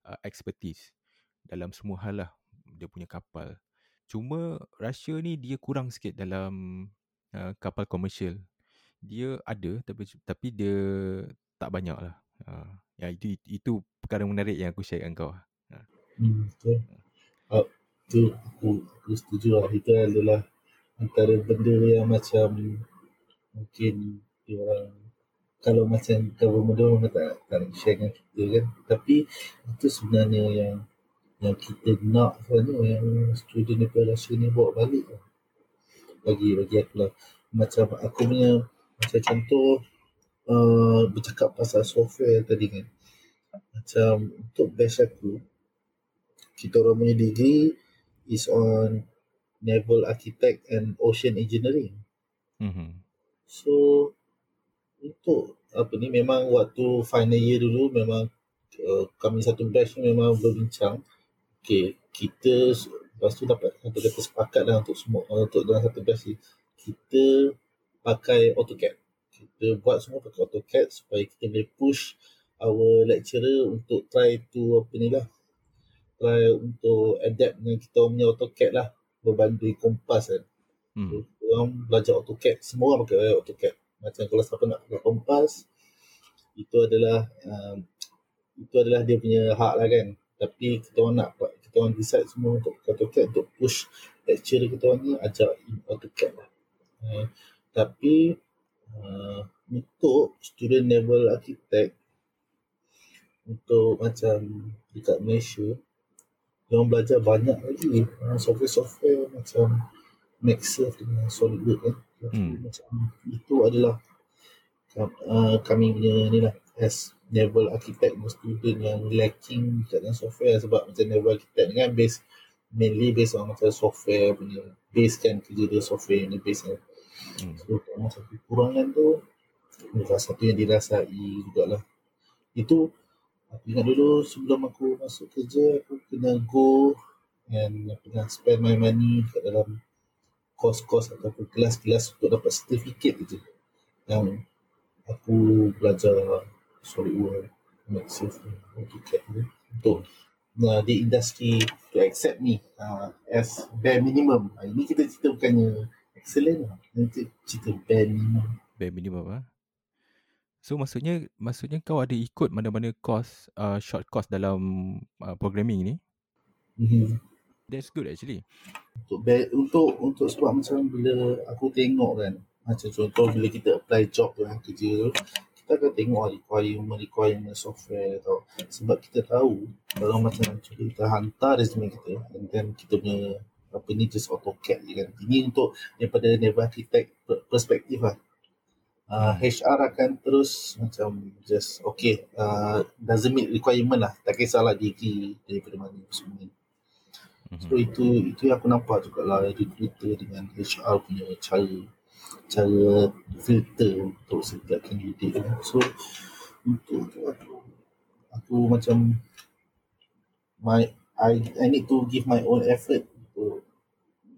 [SPEAKER 1] uh, expertise dalam semua hal lah dia punya kapal. Cuma Russia ni dia kurang sikit dalam uh, kapal komersial. Dia ada tapi tapi dia tak banyak lah. Uh, ya itu itu perkara menarik yang aku share dengan kau.
[SPEAKER 2] Uh. Hmm, betul. Uh, tu aku, aku setuju lah. Itu adalah antara benda yang macam mungkin orang kalau macam government dia tak, tak share dengan kita kan. Tapi itu sebenarnya yang yang kita nak sebenarnya yang student daripada Russia ni bawa balik lah. bagi bagi aku lah macam aku punya macam contoh uh, bercakap pasal software tadi kan macam untuk batch aku kita orang punya degree is on naval architect and ocean engineering.
[SPEAKER 1] Mm-hmm.
[SPEAKER 2] So untuk apa ni memang waktu final year dulu memang uh, kami satu batch ni memang berbincang okay, kita lepas tu dapat satu kata sepakat lah untuk semua uh, untuk dalam satu batch ni kita pakai AutoCAD kita buat semua pakai AutoCAD supaya kita boleh push our lecturer untuk try to apa ni lah try untuk adapt dengan kita punya AutoCAD lah. Berbanding kompas kan. Hmm. so, orang belajar AutoCAD semua orang pakai AutoCAD. Macam kalau siapa nak pakai kompas itu adalah um, itu adalah dia punya hak lah kan. Tapi kita orang nak kita orang decide semua untuk pakai AutoCAD untuk push lecturer kita orang ni ajar AutoCAD lah. Uh, tapi untuk student level architect untuk macam dekat Malaysia yang belajar banyak lagi uh, software-software macam Maxsurf dengan SolidWorks kan hmm. macam itu adalah uh, kami punya ni lah as level architect student yang lacking dalam software sebab macam level architect ni kan base mainly based on macam software punya base kan kerja dia software ni base kan hmm. so satu kekurangan tu salah satu yang dirasai jugalah itu Aku ingat dulu sebelum aku masuk kerja, aku kena go and kena spend my money kat dalam kos-kos ataupun kelas-kelas untuk dapat sertifikat je. Yang aku belajar SolidWorks, Maxif, AutoCAD tu. Untuk uh, di industri to accept me uh, as bare minimum. Uh, ini kita cerita bukannya excellent lah. Ini cerita bare minimum.
[SPEAKER 1] Bare minimum lah. So maksudnya maksudnya kau ada ikut mana-mana course uh, short course dalam uh, programming ni?
[SPEAKER 2] Mm-hmm.
[SPEAKER 1] That's good actually.
[SPEAKER 2] Untuk untuk untuk sebab macam bila aku tengok kan macam contoh bila kita apply job dalam kerja tu kita akan tengok requirement requirement software atau sebab kita tahu kalau macam kita hantar resume kita and then kita punya apa ni just AutoCAD je kan. Ini untuk daripada naval architect perspektif lah uh, HR akan terus macam just okay uh, doesn't meet requirement lah. Tak kisahlah degree daripada mana semua mhm. so itu itu yang aku nampak juga lah recruiter dengan HR punya cara cara filter untuk setiap candidate so untuk tu aku, aku macam my I I need to give my own effort to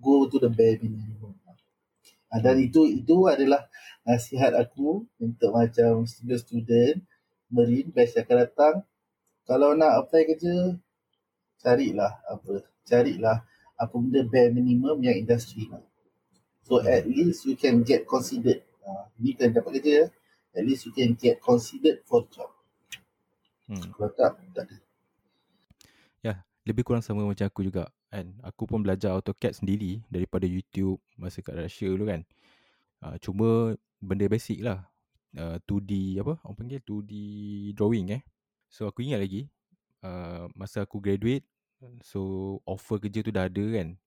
[SPEAKER 2] go to the bare minimum. Dan itu itu adalah nasihat aku untuk macam student-student Marine batch akan datang kalau nak apply kerja carilah apa carilah apa benda bare minimum yang industri nak. So at least you can get considered. Uh, ni kan dapat kerja at least you can get considered for job. Hmm. kalau tak tak ada.
[SPEAKER 1] Ya lebih kurang sama macam aku juga. Kan aku pun belajar AutoCAD sendiri daripada YouTube masa kat Russia dulu kan uh, cuma benda basic lah. Uh, 2D apa? Orang panggil 2D drawing eh. So aku ingat lagi uh, masa aku graduate so offer kerja tu dah ada kan.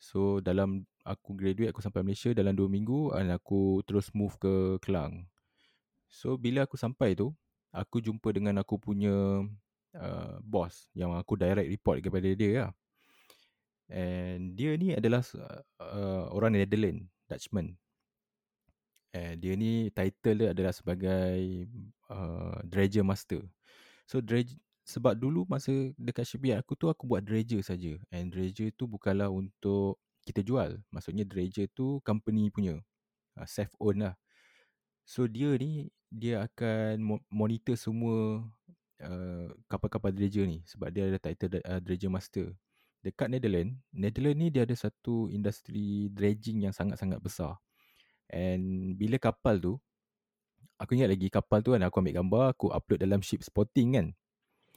[SPEAKER 1] So dalam aku graduate aku sampai Malaysia dalam 2 minggu dan aku terus move ke Kelang. So bila aku sampai tu aku jumpa dengan aku punya uh, boss yang aku direct report kepada dia lah. And dia ni adalah uh, orang Netherlands, Dutchman. Eh, dia ni title dia adalah sebagai uh, dredger master. So dredger sebab dulu masa dekat shipyard aku tu aku buat dredger saja. And dredger tu bukanlah untuk kita jual. Maksudnya dredger tu company punya. Uh, self own lah. So dia ni dia akan monitor semua uh, kapal-kapal dredger ni sebab dia ada title uh, dredger master. Dekat Netherlands, Netherlands ni dia ada satu industri dredging yang sangat-sangat besar. And bila kapal tu Aku ingat lagi kapal tu kan Aku ambil gambar Aku upload dalam ship spotting kan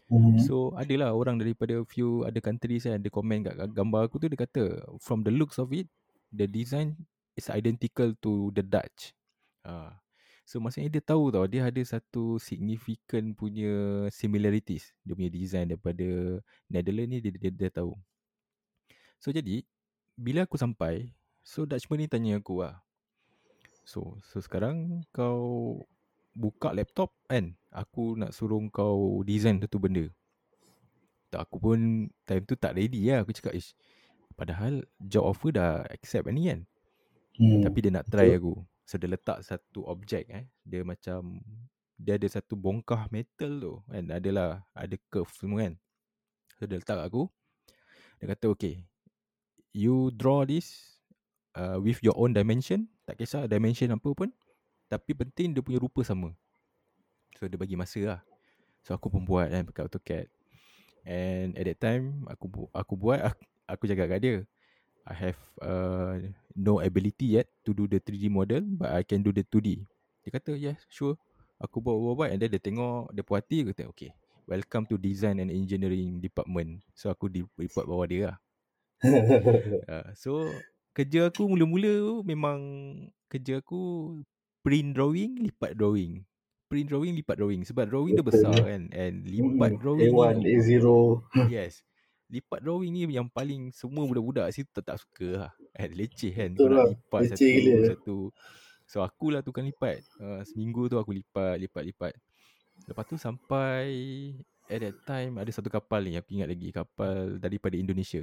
[SPEAKER 1] mm-hmm. So adalah orang daripada few Ada countries kan Dia komen kat gambar aku tu Dia kata From the looks of it The design Is identical to the Dutch uh. So maksudnya dia tahu tau Dia ada satu significant punya Similarities Dia punya design daripada Netherlands ni dia, dia, dia tahu So jadi Bila aku sampai So Dutchman ni tanya aku lah So, so sekarang kau buka laptop kan, aku nak suruh kau design satu benda. Tak aku pun time tu tak ready lah aku cakap ish. Padahal job offer dah accept ni kan. Hmm. Tapi dia nak try aku. So dia letak satu objek eh. Dia macam dia ada satu bongkah metal tu kan. Adalah ada curve semua kan. So dia letak aku. Dia kata okay. You draw this uh, with your own dimension. Tak kisah dimension apa pun. Tapi penting dia punya rupa sama. So dia bagi masa lah. So aku pun buat kan pakai AutoCAD. And at that time aku bu- aku buat aku, aku jaga kat dia. I have uh, no ability yet to do the 3D model but I can do the 2D. Dia kata yes sure. Aku buat buat buat and then dia tengok dia puas hati kata okay. Welcome to design and engineering department. So aku di report bawah dia lah. uh, so kerja aku mula-mula memang kerja aku print drawing, lipat drawing. Print drawing lipat drawing. Sebab drawing dia besar kan and lipat drawing
[SPEAKER 2] A1 ni, A0
[SPEAKER 1] yes. Lipat drawing ni yang paling semua budak-budak situ tak, tak suka lah. Kan leceh kan Betul lah. lipat leceh satu gila. satu. So akulah tukang lipat. Uh, seminggu tu aku lipat lipat lipat. Lepas tu sampai at that time ada satu kapal ni. Aku ingat lagi kapal daripada Indonesia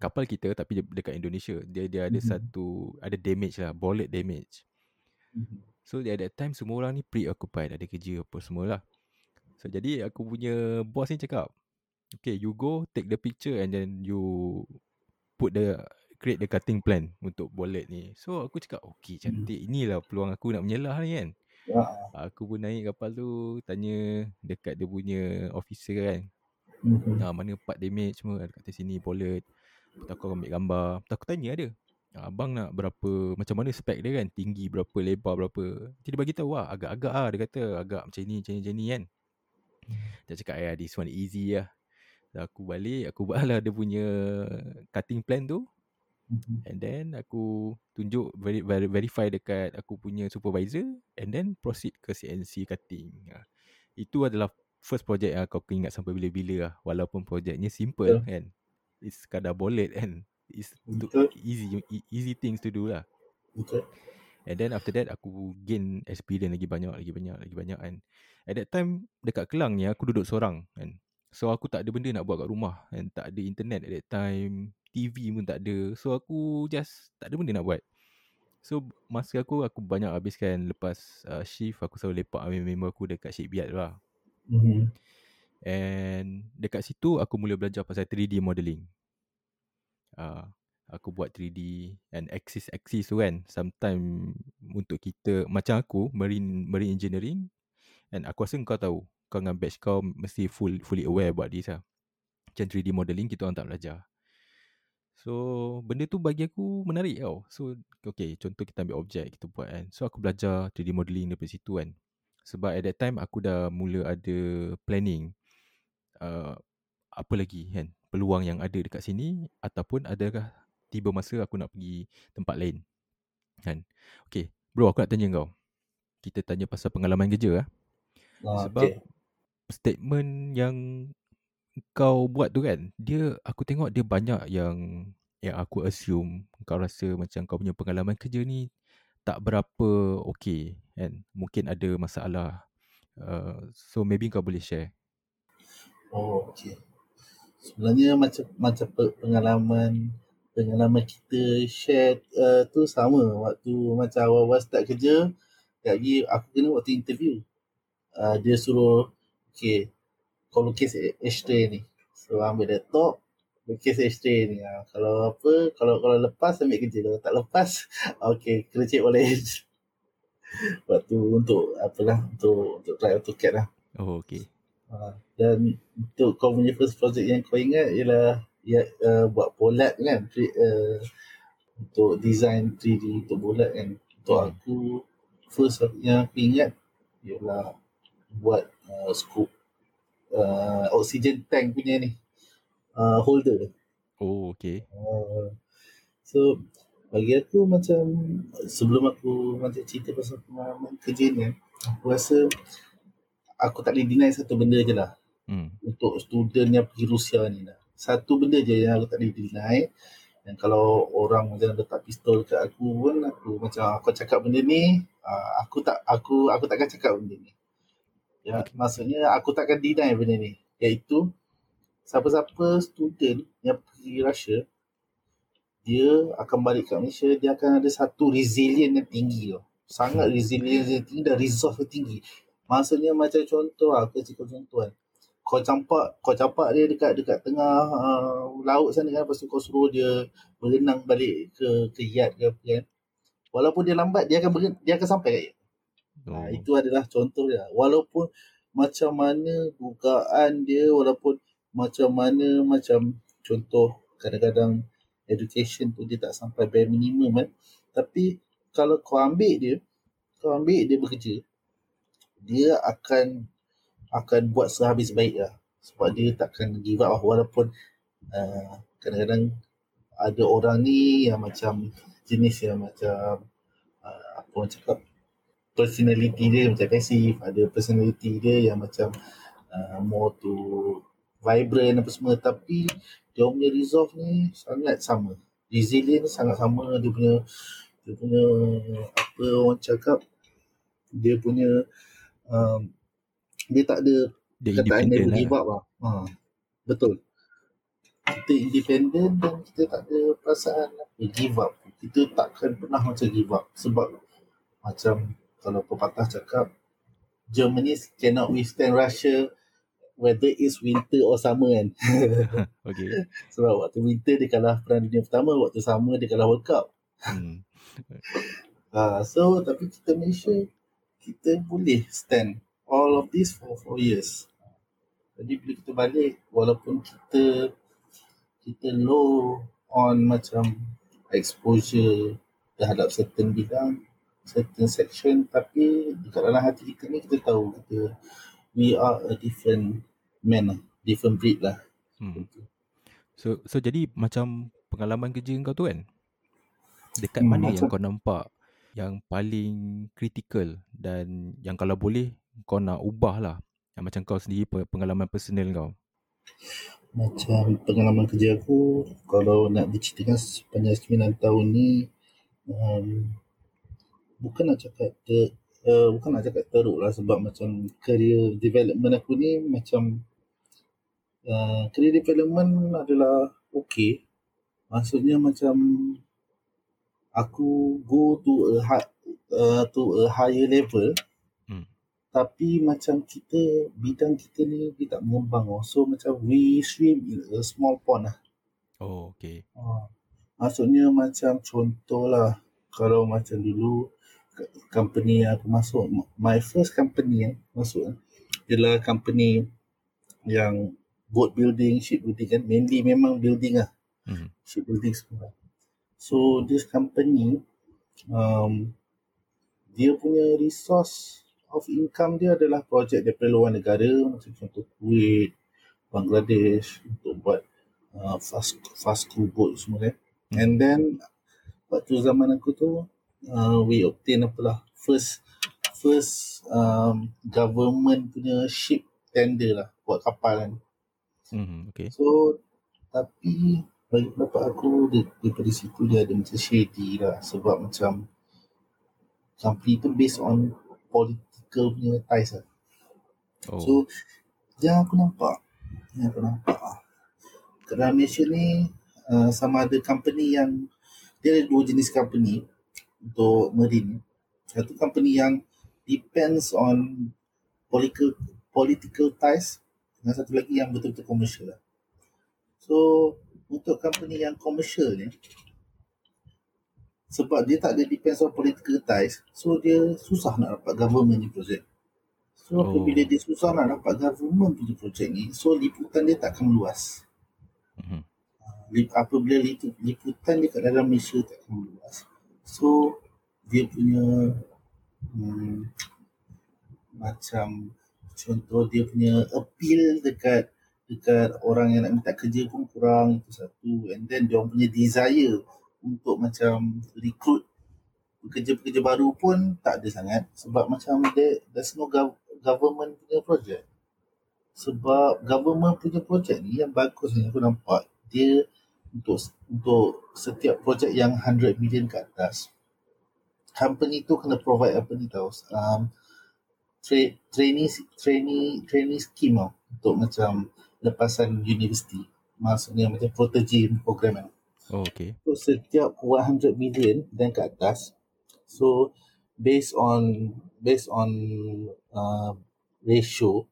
[SPEAKER 1] kapal kita tapi dekat Indonesia dia dia ada mm-hmm. satu ada damage lah bullet damage mm-hmm. So at that time semua orang ni preoccupied ada kerja apa semua lah. So jadi aku punya boss ni cakap, okay you go take the picture and then you put the create the cutting plan untuk bullet ni. So aku cakap okay cantik hmm. inilah peluang aku nak menyelah ni kan. Ya. Aku pun naik kapal tu tanya dekat dia punya officer kan. Hmm. Nah, mana part damage semua dekat sini bullet. Aku ambil gambar. Aku tanya dia. Abang nak berapa Macam mana spek dia kan Tinggi berapa Lebar berapa Jadi dia bagi tahu lah Agak-agak lah Dia kata agak macam ni Macam ni macam ni kan Dia cakap ya This one easy lah Dan aku balik Aku buat lah dia punya Cutting plan tu mm-hmm. And then aku Tunjuk ver- ver- Verify dekat Aku punya supervisor And then proceed ke CNC cutting ha. Itu adalah First project yang aku ingat Sampai bila-bila lah Walaupun projectnya simple yeah. kan It's sekadar bullet kan is to easy easy things to do lah. Okay. And then after that aku gain experience lagi banyak lagi banyak lagi banyak kan. At that time dekat Kelang ni aku duduk seorang kan. So aku tak ada benda nak buat kat rumah and tak ada internet at that time. TV pun tak ada. So aku just tak ada benda nak buat. So masa aku aku banyak habiskan lepas uh, shift aku selalu lepak dengan member aku dekat shipyard lah. Mm-hmm. And dekat situ aku mula belajar pasal 3D modeling. Uh, aku buat 3D and axis axis tu kan sometime untuk kita macam aku marine marine engineering. And aku rasa kau tahu kau dengan batch kau mesti full fully aware about this lah. Macam 3D modeling kita orang tak belajar. So benda tu bagi aku menarik tau. So okay contoh kita ambil objek kita buat kan. So aku belajar 3D modeling daripada situ kan. Sebab at that time aku dah mula ada planning uh, apa lagi kan peluang yang ada dekat sini ataupun adakah tiba masa aku nak pergi tempat lain. Kan? Okay. Bro, aku nak tanya kau. Kita tanya pasal pengalaman kerja lah. Ah, Sebab okay. statement yang kau buat tu kan, dia aku tengok dia banyak yang yang aku assume kau rasa macam kau punya pengalaman kerja ni tak berapa okay kan. Mungkin ada masalah. Uh, so maybe kau boleh share.
[SPEAKER 2] Oh, okay sebenarnya macam macam pengalaman pengalaman kita share uh, tu sama. Waktu macam awal-awal start kerja lagi aku kena waktu interview. Uh, dia suruh okay kau lukis H3 ni. So ambil laptop lukis H3 ni. Uh, kalau apa kalau kalau lepas ambil kerja. Kalau tak lepas okay kena cek boleh waktu untuk apalah untuk untuk try AutoCAD lah.
[SPEAKER 1] Oh okay
[SPEAKER 2] Ha, dan untuk kau punya first project yang kau ingat ialah ya, uh, buat bolat kan uh, untuk design 3D untuk bolat kan. Untuk hmm. aku first yang aku ingat ialah buat uh, scoop uh, oxygen tank punya ni uh, holder.
[SPEAKER 1] Oh okay. Uh,
[SPEAKER 2] so bagi aku macam sebelum aku macam cerita pasal pengalaman kerja ni aku rasa aku tak boleh deny satu benda je lah. Hmm. Untuk student yang pergi Rusia ni lah. Satu benda je yang aku tak boleh deny. Dan kalau orang macam letak pistol kat aku pun, aku macam aku cakap benda ni, ah, aku tak aku aku takkan cakap benda ni. Ya, okay. maksudnya aku takkan deny benda ni. Iaitu, siapa-siapa student yang pergi Russia, dia akan balik ke Malaysia dia akan ada satu resilient yang tinggi tau. Sangat resilient yang tinggi dan resource yang tinggi. Maksudnya macam contoh aku cakap contoh kan. Kau campak, kau campak dia dekat dekat tengah uh, laut sana kan. Lepas tu kau suruh dia berenang balik ke ke yard ke apa kan. Walaupun dia lambat, dia akan beren, dia akan sampai kat yard. Oh. Nah, itu adalah contoh dia. Walaupun macam mana bukaan dia, walaupun macam mana macam contoh kadang-kadang education tu dia tak sampai bare minimum kan. Tapi kalau kau ambil dia, kau ambil dia bekerja, dia akan akan buat sehabis baik lah. Sebab dia takkan give up lah. walaupun uh, kadang-kadang ada orang ni yang macam jenis yang macam uh, apa orang cakap personality dia macam pasif ada personality dia yang macam uh, more to vibrant apa semua tapi dia punya resolve ni sangat sama resilient sangat sama dia punya dia punya apa orang cakap dia punya um, dia tak ada dia kata never give up lah. Ha, betul. Kita independent dan kita tak ada perasaan apa give up. Kita takkan pernah macam give up sebab macam kalau pepatah cakap Germany cannot withstand Russia whether it's winter or summer kan. okay. Sebab waktu winter dia kalah Perang Dunia Pertama, waktu summer dia kalah World Cup. Hmm. uh, so tapi kita Malaysia kita boleh stand all of this for four years. Jadi bila kita balik walaupun kita kita low on macam exposure terhadap certain bidang, certain section tapi dekat dalam hati kita ni kita tahu kita we are a different man lah, different breed lah. Hmm.
[SPEAKER 1] So so jadi macam pengalaman kerja kau tu kan? Dekat hmm, mana macam, yang kau nampak yang paling kritikal dan yang kalau boleh kau nak ubah lah yang macam kau sendiri pengalaman personal kau.
[SPEAKER 2] Macam pengalaman kerja aku kalau nak diceritakan sepanjang 9 tahun ni um, bukan nak cakap ter, uh, bukan nak cakap teruk lah sebab macam career development aku ni macam uh, career development adalah okay. Maksudnya macam aku go to a high, uh, to a higher level. Hmm. tapi macam kita bidang kita ni dia tak mengembang oh. so macam we swim in a small pond lah
[SPEAKER 1] oh okay.
[SPEAKER 2] Uh, maksudnya macam contoh lah kalau macam dulu company yang aku masuk my first company yang masuk ialah company yang boat building, ship building kan. Mainly memang building lah hmm. ship building semua So this company um, dia punya resource of income dia adalah projek daripada luar negara macam contoh Kuwait, Bangladesh untuk buat uh, fast fast crew boat semua kan. And then waktu zaman aku tu uh, we obtain apalah first first um, government punya ship tender lah buat kapal kan. Mm-hmm, okay. So tapi bagi pendapat aku daripada situ dia ada macam shady lah sebab macam company tu based on political punya ties lah. Oh. So yang aku nampak yang aku nampak lah dalam Malaysia ni uh, sama ada company yang dia ada dua jenis company untuk marine satu company yang depends on political political ties dan satu lagi yang betul-betul commercial lah. So untuk company yang commercial ni sebab dia tak ada depends on political ties so dia susah nak dapat government ni projek so oh. apabila dia susah nak dapat government punya projek ni so liputan dia tak akan meluas mm-hmm. apabila liputan dia kat dalam Malaysia tak akan meluas so dia punya hmm, macam contoh dia punya appeal dekat dekat orang yang nak minta kerja pun kurang itu satu. And then dia punya desire untuk macam recruit pekerja-pekerja baru pun tak ada sangat sebab macam there, there's no gov- government punya project. Sebab government punya project ni yang bagus ni aku nampak dia untuk untuk setiap projek yang 100 million ke atas company tu kena provide apa ni tau um, tra- training training training scheme tau. Untuk macam lepasan universiti maksudnya macam protege program kan
[SPEAKER 1] Oh, okay.
[SPEAKER 2] So setiap 100 million dan ke atas. So based on based on uh, ratio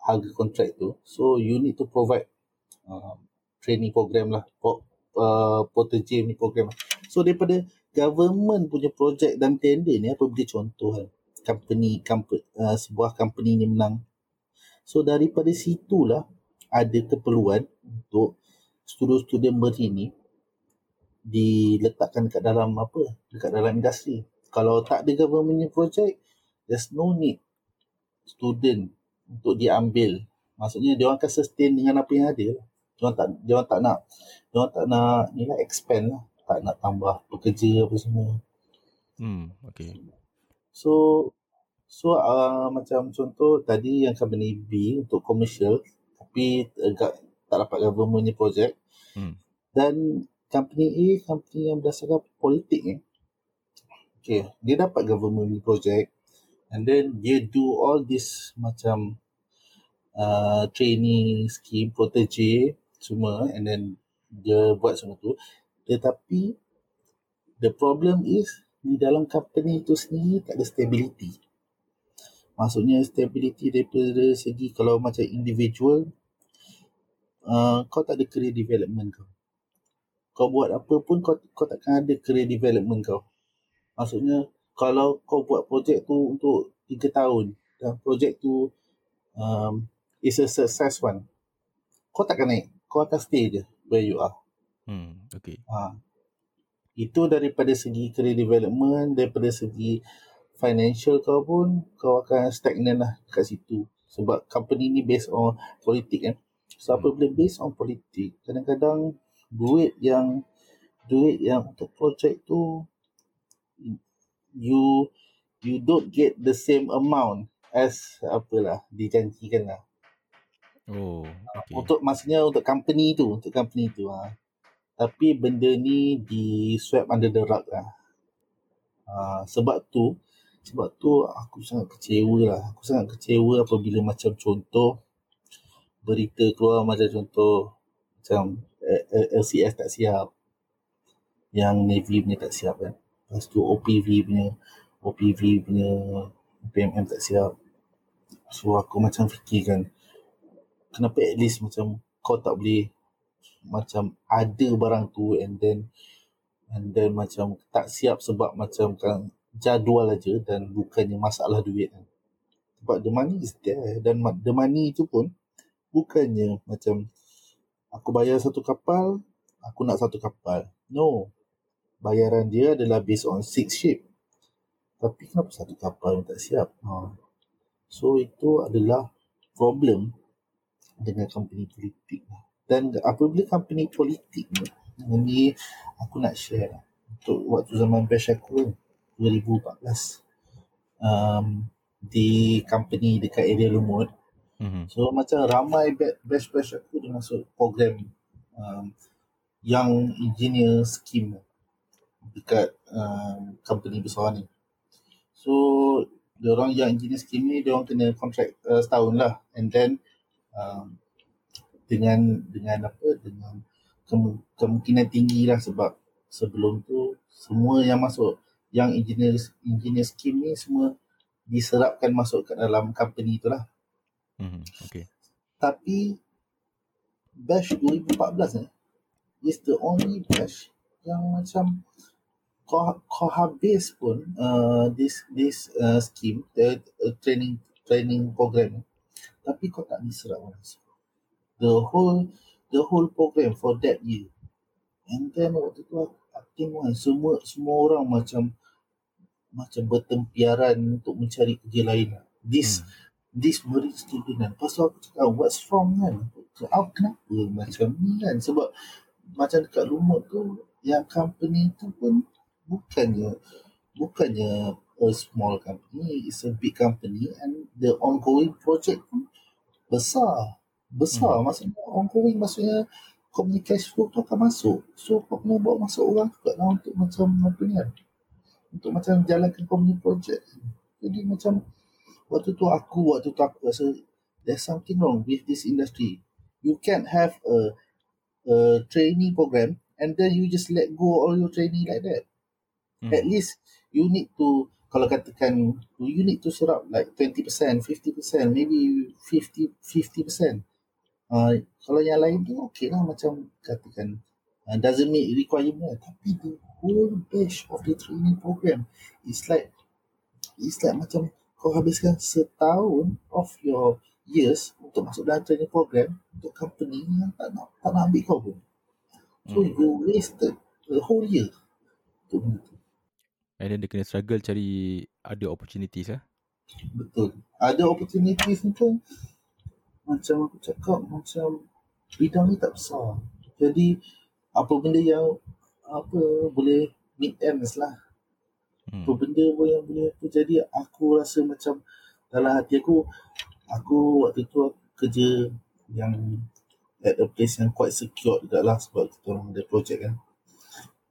[SPEAKER 2] harga kontrak tu, so you need to provide uh, training program lah, uh, protege ni program. Lah. So daripada government punya projek dan tender ni apa boleh contoh kan? Company, company uh, sebuah company ni menang. So daripada situlah ada keperluan untuk student-student marine ni diletakkan dekat dalam apa dekat dalam industri. Kalau tak ada government project there's no need student untuk diambil. Maksudnya dia orang akan sustain dengan apa yang ada. Dia orang tak dia orang tak nak dia orang tak nak ni lah expand lah. Tak nak tambah pekerja apa semua.
[SPEAKER 1] Hmm okay
[SPEAKER 2] so so uh, macam contoh tadi yang company B untuk commercial tapi agak tak dapat government project hmm. dan company A, company yang berdasarkan politik ni. Okay, dia dapat government project and then dia do all this macam uh, training scheme, protege semua and then dia buat semua tu. Tetapi the problem is di dalam company tu sendiri tak ada stability. Maksudnya stability daripada segi kalau macam individual uh, kau tak ada career development kau kau buat apa pun kau, kau takkan ada career development kau. Maksudnya kalau kau buat projek tu untuk 3 tahun dan projek tu um, is a success one, kau takkan naik. Kau akan stay je where you are.
[SPEAKER 1] Hmm, okay.
[SPEAKER 2] Ha. Itu daripada segi career development, daripada segi financial kau pun, kau akan stagnan lah kat situ. Sebab company ni based on politik kan. So, hmm. apabila based on politik, kadang-kadang duit yang duit yang untuk projek tu you you don't get the same amount as apalah dijanjikan lah.
[SPEAKER 1] Oh, okay.
[SPEAKER 2] Untuk maksudnya untuk company tu, untuk company tu ha. Tapi benda ni di sweep under the rug lah. Ha, sebab tu, sebab tu aku sangat kecewa lah. Aku sangat kecewa apabila macam contoh berita keluar macam contoh macam LCS tak siap yang Navy punya tak siap kan lepas tu OPV punya OPV punya PMM tak siap so aku macam fikirkan kenapa at least macam kau tak boleh macam ada barang tu and then and then macam tak siap sebab macam kan jadual aja dan bukannya masalah duit kan sebab the money is there dan the money tu pun bukannya macam aku bayar satu kapal, aku nak satu kapal. No. Bayaran dia adalah based on six ship. Tapi kenapa satu kapal yang tak siap? Ha. So itu adalah problem dengan company politik. Dan apabila company politik ni, ini aku nak share lah. Untuk waktu zaman bash aku 2014 um, di company dekat area Lumut Mm-hmm. So macam ramai batch-batch aku dia masuk program um, yang engineer scheme dekat um, company besar ni. So dia orang yang engineer scheme ni dia orang kena contract uh, setahun lah and then um, dengan dengan apa dengan kem, kemungkinan tinggi lah sebab sebelum tu semua yang masuk yang engineer engineer scheme ni semua diserapkan masuk ke dalam company tu lah.
[SPEAKER 1] Mm-hmm. Okay.
[SPEAKER 2] Tapi batch 2014 eh is the only batch yang macam kau kau habis pun uh, this this uh, scheme the uh, training training program tapi kau tak diserap langsung the whole the whole program for that year and then waktu tu aku tengok kan semua semua orang macam macam bertempiaran untuk mencari kerja lain. This hmm. this marine student kan pasal aku cakap what's wrong kan oh, kenapa macam ni kan sebab macam dekat lumut tu yang company tu pun bukannya bukannya a small company. It's a big company and the ongoing project pun besar. Besar. Hmm. maksudnya ongoing maksudnya flow tu akan masuk. So kau kena bawa masuk orang juga lah untuk macam apa ni kan untuk macam jalankan community project jadi macam waktu tu aku waktu tu aku rasa there's something wrong with this industry you can't have a a training program and then you just let go all your training like that. Mm. At least you need to kalau katakan you need to serap like 20%, 50%, maybe 50 50%. Uh, kalau yang lain tu okay lah macam katakan uh, doesn't meet requirement tapi the whole batch of the training program is like it's like macam kau habiskan setahun of your years untuk masuk dalam training program untuk company yang tak nak, tak nak ambil kau pun. So hmm. you wasted the whole year.
[SPEAKER 1] And then dia kena struggle cari ada opportunities lah.
[SPEAKER 2] Betul. Ada opportunities ni kan macam aku cakap macam bidang ni tak besar. Jadi apa benda yang apa boleh meet ends lah. Hmm. Apa benda pun yang boleh aku jadi aku rasa macam dalam hati aku aku waktu tu aku kerja yang at a place yang quite secure juga lah sebab kita orang ada project kan.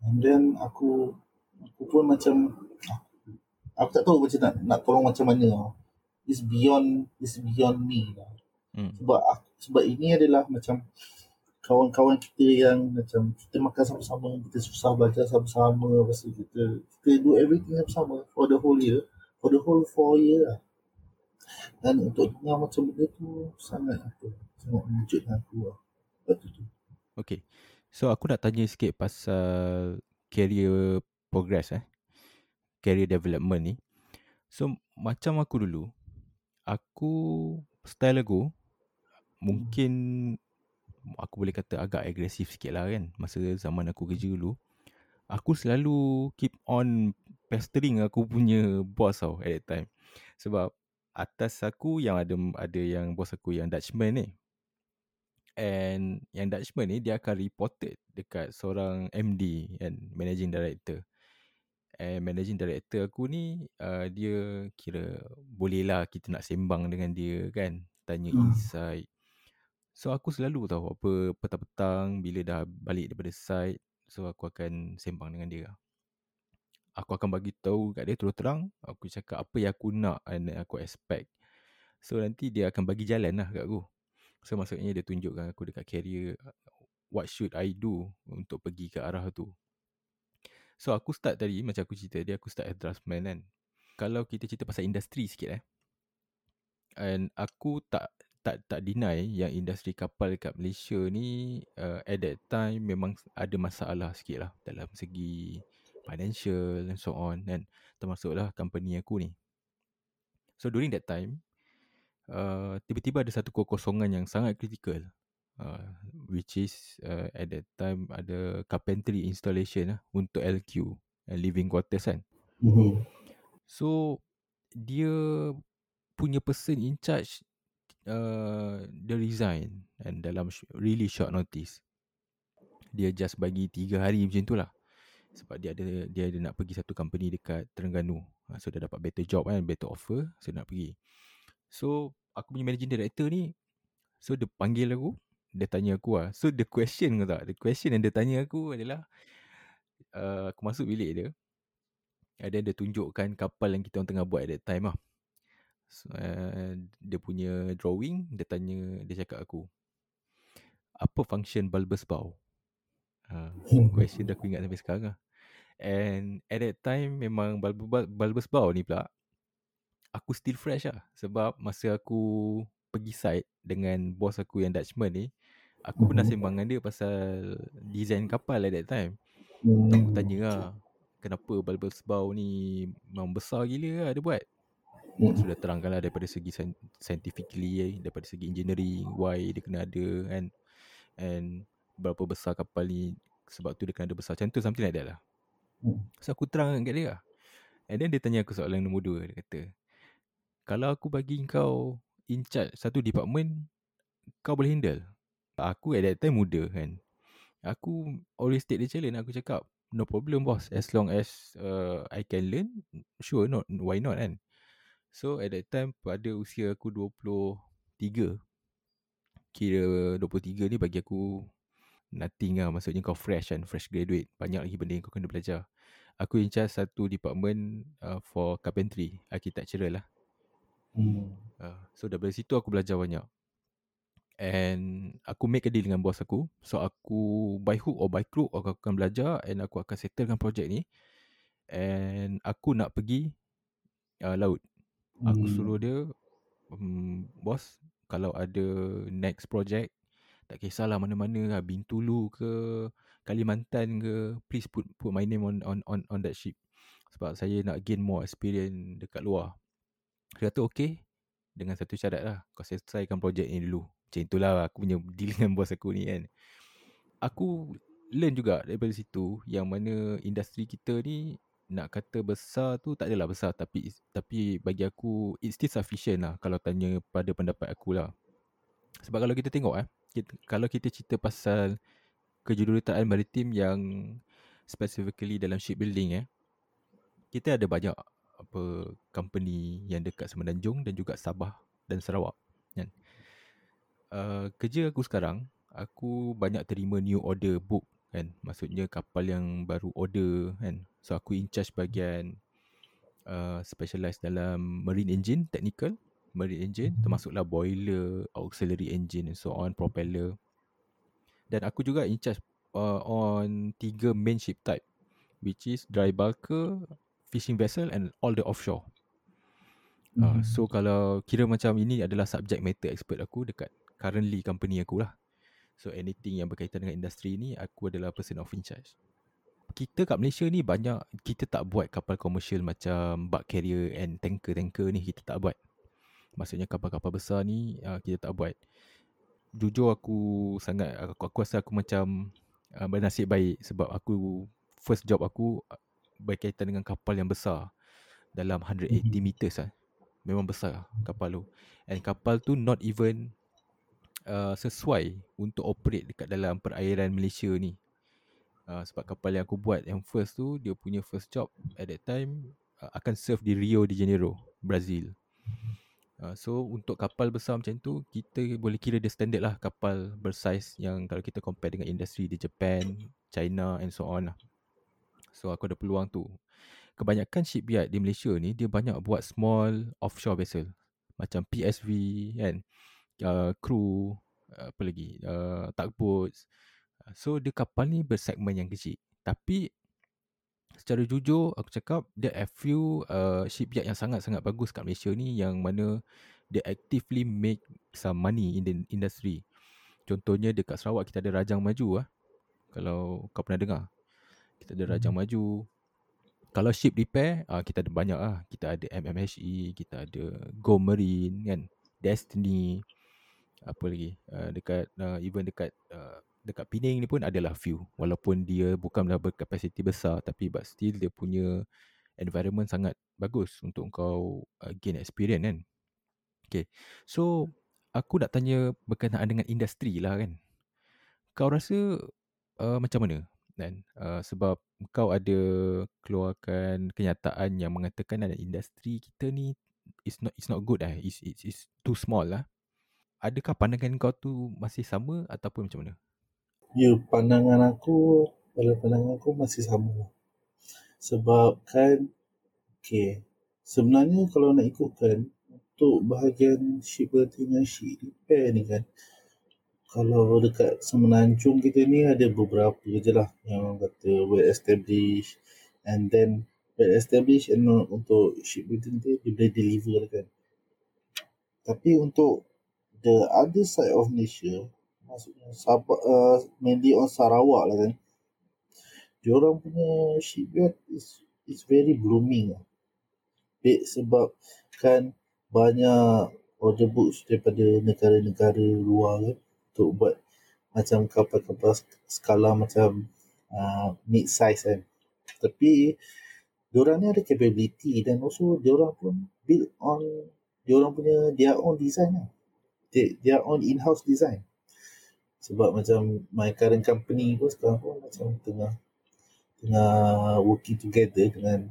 [SPEAKER 2] And then aku aku pun macam aku tak tahu macam nak nak tolong macam mana. It's beyond it's beyond me lah. Hmm. Sebab aku, sebab ini adalah macam kawan-kawan kita yang macam kita makan sama-sama, kita susah belajar sama-sama, lepas kita kita do everything sama-sama for the whole year, for the whole four year lah. Dan untuk dengar macam benda tu sangat apa, sangat menunjukkan aku lah. tu.
[SPEAKER 1] Okay. So aku nak tanya sikit pasal career progress eh. Career development ni. So macam aku dulu, aku style aku mungkin aku boleh kata agak agresif sikit lah kan masa zaman aku kerja dulu. Aku selalu keep on pestering aku punya boss tau at that time. Sebab atas aku yang ada ada yang bos aku yang Dutchman ni. And yang Dutchman ni dia akan reported dekat seorang MD and managing director. And managing director aku ni uh, dia kira boleh lah kita nak sembang dengan dia kan. Tanya hmm. insight. So aku selalu tahu apa petang-petang bila dah balik daripada site. So aku akan sembang dengan dia. Aku akan bagi tahu kat dia terus terang. Aku cakap apa yang aku nak and aku expect. So nanti dia akan bagi jalan lah kat aku. So maksudnya dia tunjukkan aku dekat career what should I do untuk pergi ke arah tu. So aku start tadi macam aku cerita dia aku start as draftsman kan. Kalau kita cerita pasal industri sikit eh. And aku tak tak tak deny yang industri kapal dekat Malaysia ni uh, at that time memang ada masalah sikit lah dalam segi financial and so on and termasuklah company aku ni. So during that time uh, tiba-tiba ada satu kekosongan yang sangat kritikal uh, which is uh, at that time ada carpentry installation lah untuk LQ and living quarters kan. Mm-hmm. So dia punya person in charge uh, dia resign and dalam really short notice. Dia just bagi tiga hari macam tu lah. Sebab dia ada dia ada nak pergi satu company dekat Terengganu. Uh, so dia dapat better job kan, better offer. So nak pergi. So aku punya managing director ni so dia panggil aku dia tanya aku lah so the question kau tak the question yang dia tanya aku adalah uh, aku masuk bilik dia ada dia tunjukkan kapal yang kita orang tengah buat at that time lah uh, dia punya drawing dia tanya dia cakap aku apa function bulbous bow? Uh, question dah aku ingat sampai sekarang lah. And at that time memang bulbous bow ni pula aku still fresh lah. Sebab masa aku pergi site dengan bos aku yang Dutchman ni aku pernah mhm. sembang dengan dia pasal design kapal at that time. Mm. aku tanya lah kenapa bulbous bow ni memang besar gila lah dia buat mm. sudah terangkan lah daripada segi scientifically daripada segi engineering why dia kena ada and and berapa besar kapal ni sebab tu dia kena ada besar macam tu something like that lah mm. so aku terang kat dia lah and then dia tanya aku soalan nombor dua dia kata kalau aku bagi kau in charge satu department, kau boleh handle. Aku at that time muda kan. Aku always take the challenge. Aku cakap, no problem boss. As long as uh, I can learn, sure not. Why not kan? So at that time pada usia aku 23. Kira 23 ni bagi aku nothing lah. Maksudnya kau fresh kan. Fresh graduate. Banyak lagi benda yang kau kena belajar. Aku in charge satu department uh, for carpentry. Architectural lah. Hmm. Uh, so dari situ aku belajar banyak. And aku make a deal dengan bos aku. So aku by hook or by crook aku akan belajar and aku akan settlekan projek ni. And aku nak pergi uh, laut. Aku
[SPEAKER 2] Hmm.
[SPEAKER 1] suruh dia, um, bos kalau ada next project, tak kisahlah mana-mana lah, Bintulu ke, Kalimantan ke, please put put my name on on on on that ship. Sebab saya nak gain more experience dekat luar. Dia kata okay. Dengan satu syarat lah. Kau selesaikan projek ni dulu. Macam itulah aku punya deal dengan bos aku ni kan. Aku learn juga daripada situ yang mana industri kita ni nak kata besar tu tak adalah besar tapi tapi bagi aku it's still sufficient lah kalau tanya pada pendapat aku lah. Sebab kalau kita tengok eh, kita, kalau kita cerita pasal kejuruteraan maritim yang specifically dalam shipbuilding eh, kita ada banyak apa company yang dekat Semenanjung dan juga Sabah dan Sarawak kan. Uh, kerja aku sekarang aku banyak terima new order book kan. Maksudnya kapal yang baru order kan. So aku in charge bahagian uh, specialize dalam marine engine technical marine engine termasuklah boiler, auxiliary engine and so on, propeller. Dan aku juga in charge uh, on tiga main ship type which is dry bulker, fishing vessel and all the offshore. Uh,
[SPEAKER 2] Mhm.
[SPEAKER 1] so kalau kira macam ini adalah subject matter expert aku dekat currently company aku lah. So anything yang berkaitan dengan industri ni aku adalah person of in charge. Kita kat Malaysia ni banyak kita tak buat kapal komersial macam bulk carrier and tanker-tanker ni kita tak buat. Maksudnya kapal-kapal besar ni uh, kita tak buat. Jujur aku sangat aku, aku rasa aku macam uh, bernasib baik sebab aku first job aku uh, berkaitan dengan kapal yang besar dalam 180
[SPEAKER 2] Mhm.
[SPEAKER 1] meters lah. Memang besar kapal tu. And kapal tu not even uh, sesuai untuk operate dekat dalam perairan Malaysia ni. Uh, sebab kapal yang aku buat yang first tu, dia punya first job at that time uh, akan serve di Rio de Janeiro, Brazil. Uh, so untuk kapal besar macam tu, kita boleh kira dia standard lah kapal bersaiz yang kalau kita compare dengan industri di Japan, China and so on lah. So aku ada peluang tu. Kebanyakan shipyard di Malaysia ni dia banyak buat small offshore vessel. Macam PSV kan. Uh, crew uh, apa lagi? Uh, tugboats. Uh, So dia kapal ni bersegmen yang kecil. Tapi secara jujur aku cakap there are few uh, shipyard yang sangat-sangat bagus kat Malaysia ni yang mana they actively make some money in the industry. Contohnya dekat Sarawak kita ada Rajang Maju ah. Kalau kau pernah dengar. Kita ada Rajang Maju. Kalau ship repair, ah kita ada banyak ah. Kita ada MMHE, kita ada Go Marine kan, Destiny, apa lagi? Uh, dekat uh, even dekat uh, dekat Penang ni pun adalah few. Walaupun dia bukanlah berkapasiti besar tapi but still dia punya environment sangat bagus untuk kau uh, gain experience kan. Okay. So aku nak tanya berkenaan dengan industri lah kan. Kau rasa uh, macam mana? Dan uh, sebab kau ada keluarkan kenyataan yang mengatakan ada industri kita ni is not is not good eh. Is is is too small lah. Adakah pandangan kau tu masih sama ataupun macam mana?
[SPEAKER 2] Ya, pandangan aku, pada pandangan aku masih sama. Sebab kan, okay, sebenarnya kalau nak ikutkan, untuk bahagian shipbuilding dan ship repair ni kan, kalau dekat Semenanjung kita ni ada beberapa je lah yang orang kata well established and then well established and uh, untuk shipbuilding tu dia boleh deliver kan. Tapi untuk the other side of Malaysia, maksudnya Sabah, uh, mainly on Sarawak lah kan, diorang punya shipyard is is very blooming lah. Baik sebab kan banyak order books daripada negara-negara luar kan untuk buat macam kapal-kapal skala macam uh, mid size kan. Tapi diorang ni ada capability dan also diorang pun build on diorang punya their own design lah. Their, their own in-house design. Sebab macam my current company pun sekarang pun macam tengah tengah working together dengan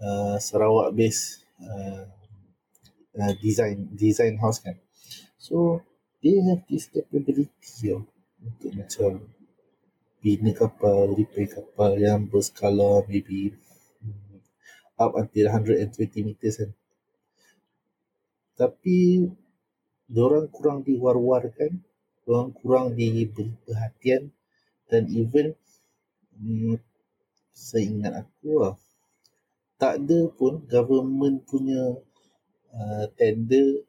[SPEAKER 2] uh, Sarawak based uh, uh, design design house kan. So they have this capability yo, untuk macam bina kapal, repair kapal yang berskala maybe up until 120 meters kan. Tapi diorang kurang diwar-warkan orang kurang diberi perhatian dan even hmm, saya ingat aku lah tak ada pun government punya uh, tender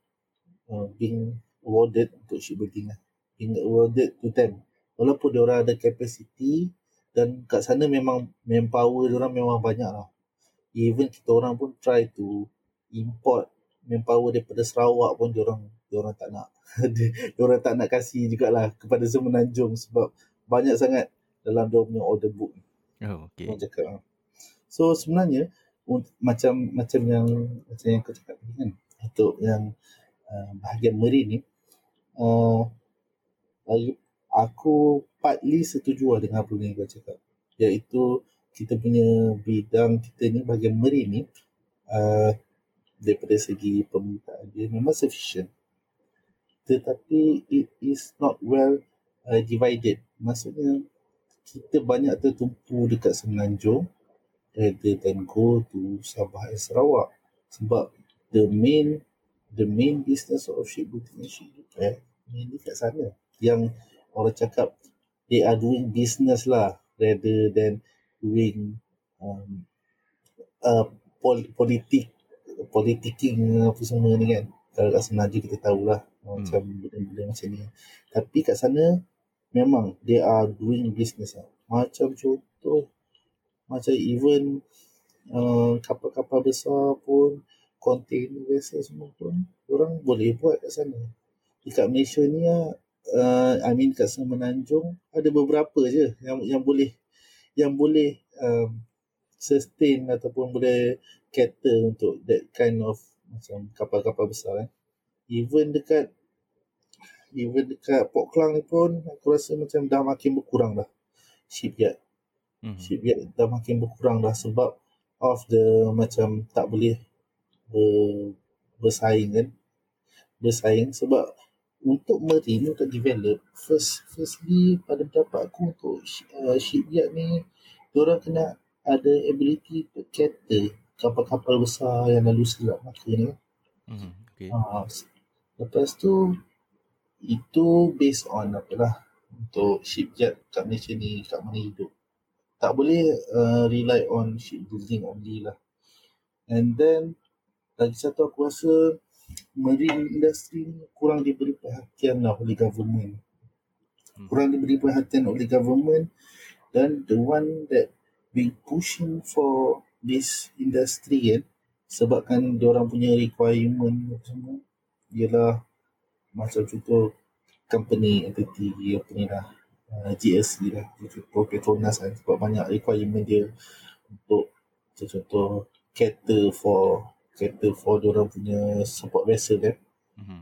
[SPEAKER 2] uh, being awarded untuk shipbuilding lah. Being awarded to them. Walaupun dia orang ada capacity dan kat sana memang manpower dia orang memang banyak lah. Even kita orang pun try to import manpower daripada Sarawak pun dia orang dia orang tak nak dia orang tak nak kasih jugalah kepada Semenanjung sebab banyak sangat dalam dia punya order book.
[SPEAKER 1] Oh okey.
[SPEAKER 2] Cakap so sebenarnya macam macam yang macam yang kau cakap tadi kan untuk yang uh, bahagian marine ni uh, aku partly setuju lah dengan apa yang kau cakap. Iaitu kita punya bidang kita ni bahagian marine ni uh, daripada segi permintaan dia memang sufficient tetapi it is not well uh, divided. Maksudnya kita banyak tertumpu dekat Semenanjung rather than go to Sabah and Sarawak. Sebab the main the main business of shipbuilding and ship repair mainly kat sana. Yang orang cakap they are doing business lah rather than doing um, uh, pol- politik politiking apa semua ni kan kalau kat sana kita tahulah hmm. macam benda-benda macam ni tapi kat sana memang they are doing business lah. macam contoh macam even uh, kapal-kapal besar pun container vessel semua pun orang boleh buat kat sana dekat Malaysia ni uh, I mean kat Semenanjung ada beberapa je yang yang boleh yang boleh um, sustain ataupun boleh cater untuk that kind of macam kapal-kapal besar eh. even dekat even dekat Port Klang ni pun aku rasa macam dah makin berkurang dah shipyard mm-hmm. shipyard dah makin berkurang dah sebab of the macam tak boleh ber, bersaing kan bersaing sebab untuk marine untuk develop first firstly pada pendapat aku untuk uh, shipyard ni diorang kena ada ability to cater kapal-kapal besar yang lalu selat maka ni mm-hmm. okay. uh, lepas tu itu based on apalah untuk shipyard kat Malaysia ni kat mana hidup tak boleh uh, rely on shipbuilding only lah. And then lagi satu aku rasa marine industry ni kurang diberi perhatian lah oleh government. Hmm. Kurang diberi perhatian oleh government dan the one that be pushing for this industry kan sebabkan dia orang punya requirement semua ialah macam contoh company entity apa ni lah uh, GSC lah contoh Petronas kan sebab banyak requirement dia untuk contoh cater for cater for orang punya support vessel kan mm-hmm.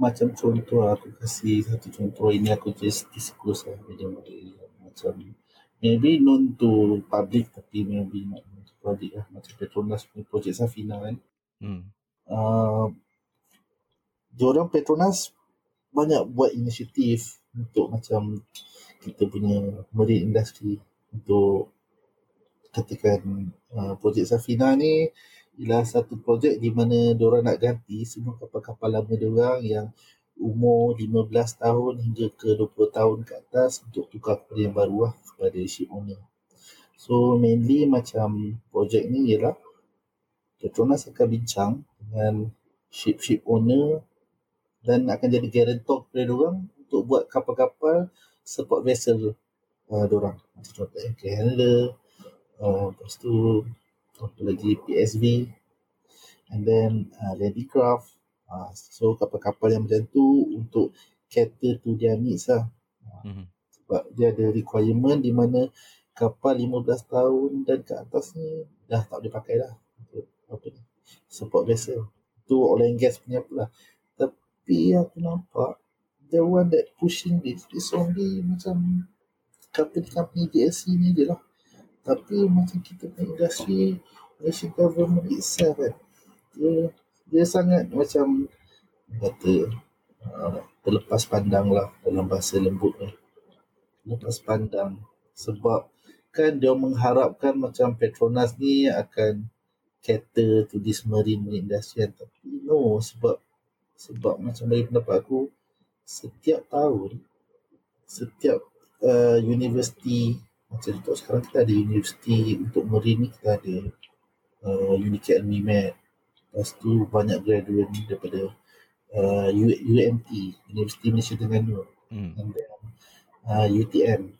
[SPEAKER 2] macam contoh aku kasih satu contoh ini aku just disclose lah macam macam maybe known to public tapi maybe not public lah macam Petronas punya projek Safina kan mm. uh, diorang Petronas banyak buat inisiatif untuk macam kita punya marine industry untuk katakan uh, projek Safina ni ialah satu projek di mana diorang nak ganti semua kapal-kapal lama diorang yang umur 15 tahun hingga ke 20 tahun ke atas untuk tukar kepada yang baru lah kepada ship owner. So mainly macam projek ni ialah Petronas akan bincang dengan ship-ship owner dan akan jadi guarantor kepada diorang untuk buat kapal-kapal support vessel uh, diorang. Macam contoh anchor handler uh, lepas tu apa lagi PSV and then uh, Ladycraft uh, so kapal-kapal yang macam tu untuk cater to their needs lah. Uh, mm-hmm. sebab dia ada requirement di mana kapal 15 tahun dan ke atas ni dah tak boleh pakai dah apa ni support vessel tu oil and gas punya pula tapi aku nampak the one that pushing this is only macam company-company DSC ni je lah. Tapi macam kita punya industri Malaysian government itself kan. Dia, dia sangat macam kata uh, terlepas pandang lah dalam bahasa lembut ni. Terlepas pandang. Sebab kan dia mengharapkan macam Petronas ni akan cater to this marine industry. Tapi no sebab sebab macam dari pendapat aku setiap tahun setiap uh, universiti macam tu sekarang kita ada universiti untuk marine ni kita ada uh, Unity Academy Med lepas tu banyak graduate daripada uh, UMT Universiti Malaysia Terengganu hmm. and then uh, UTM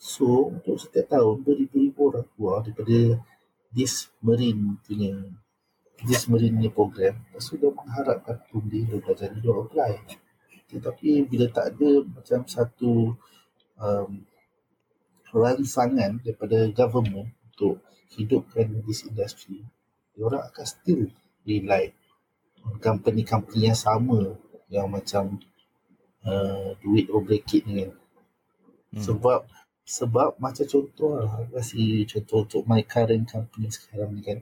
[SPEAKER 2] so untuk setiap tahun beribu-ribu orang keluar daripada this marine punya this marine punya program lepas tu dia mengharapkan pun dia belajar dia apply tetapi bila tak ada macam satu um, rangsangan daripada government untuk hidupkan this industry, orang akan still rely on company-company yang sama yang macam uh, duit or break it ni. Hmm. Sebab sebab macam contoh lah, kasi contoh untuk my current company sekarang ni kan.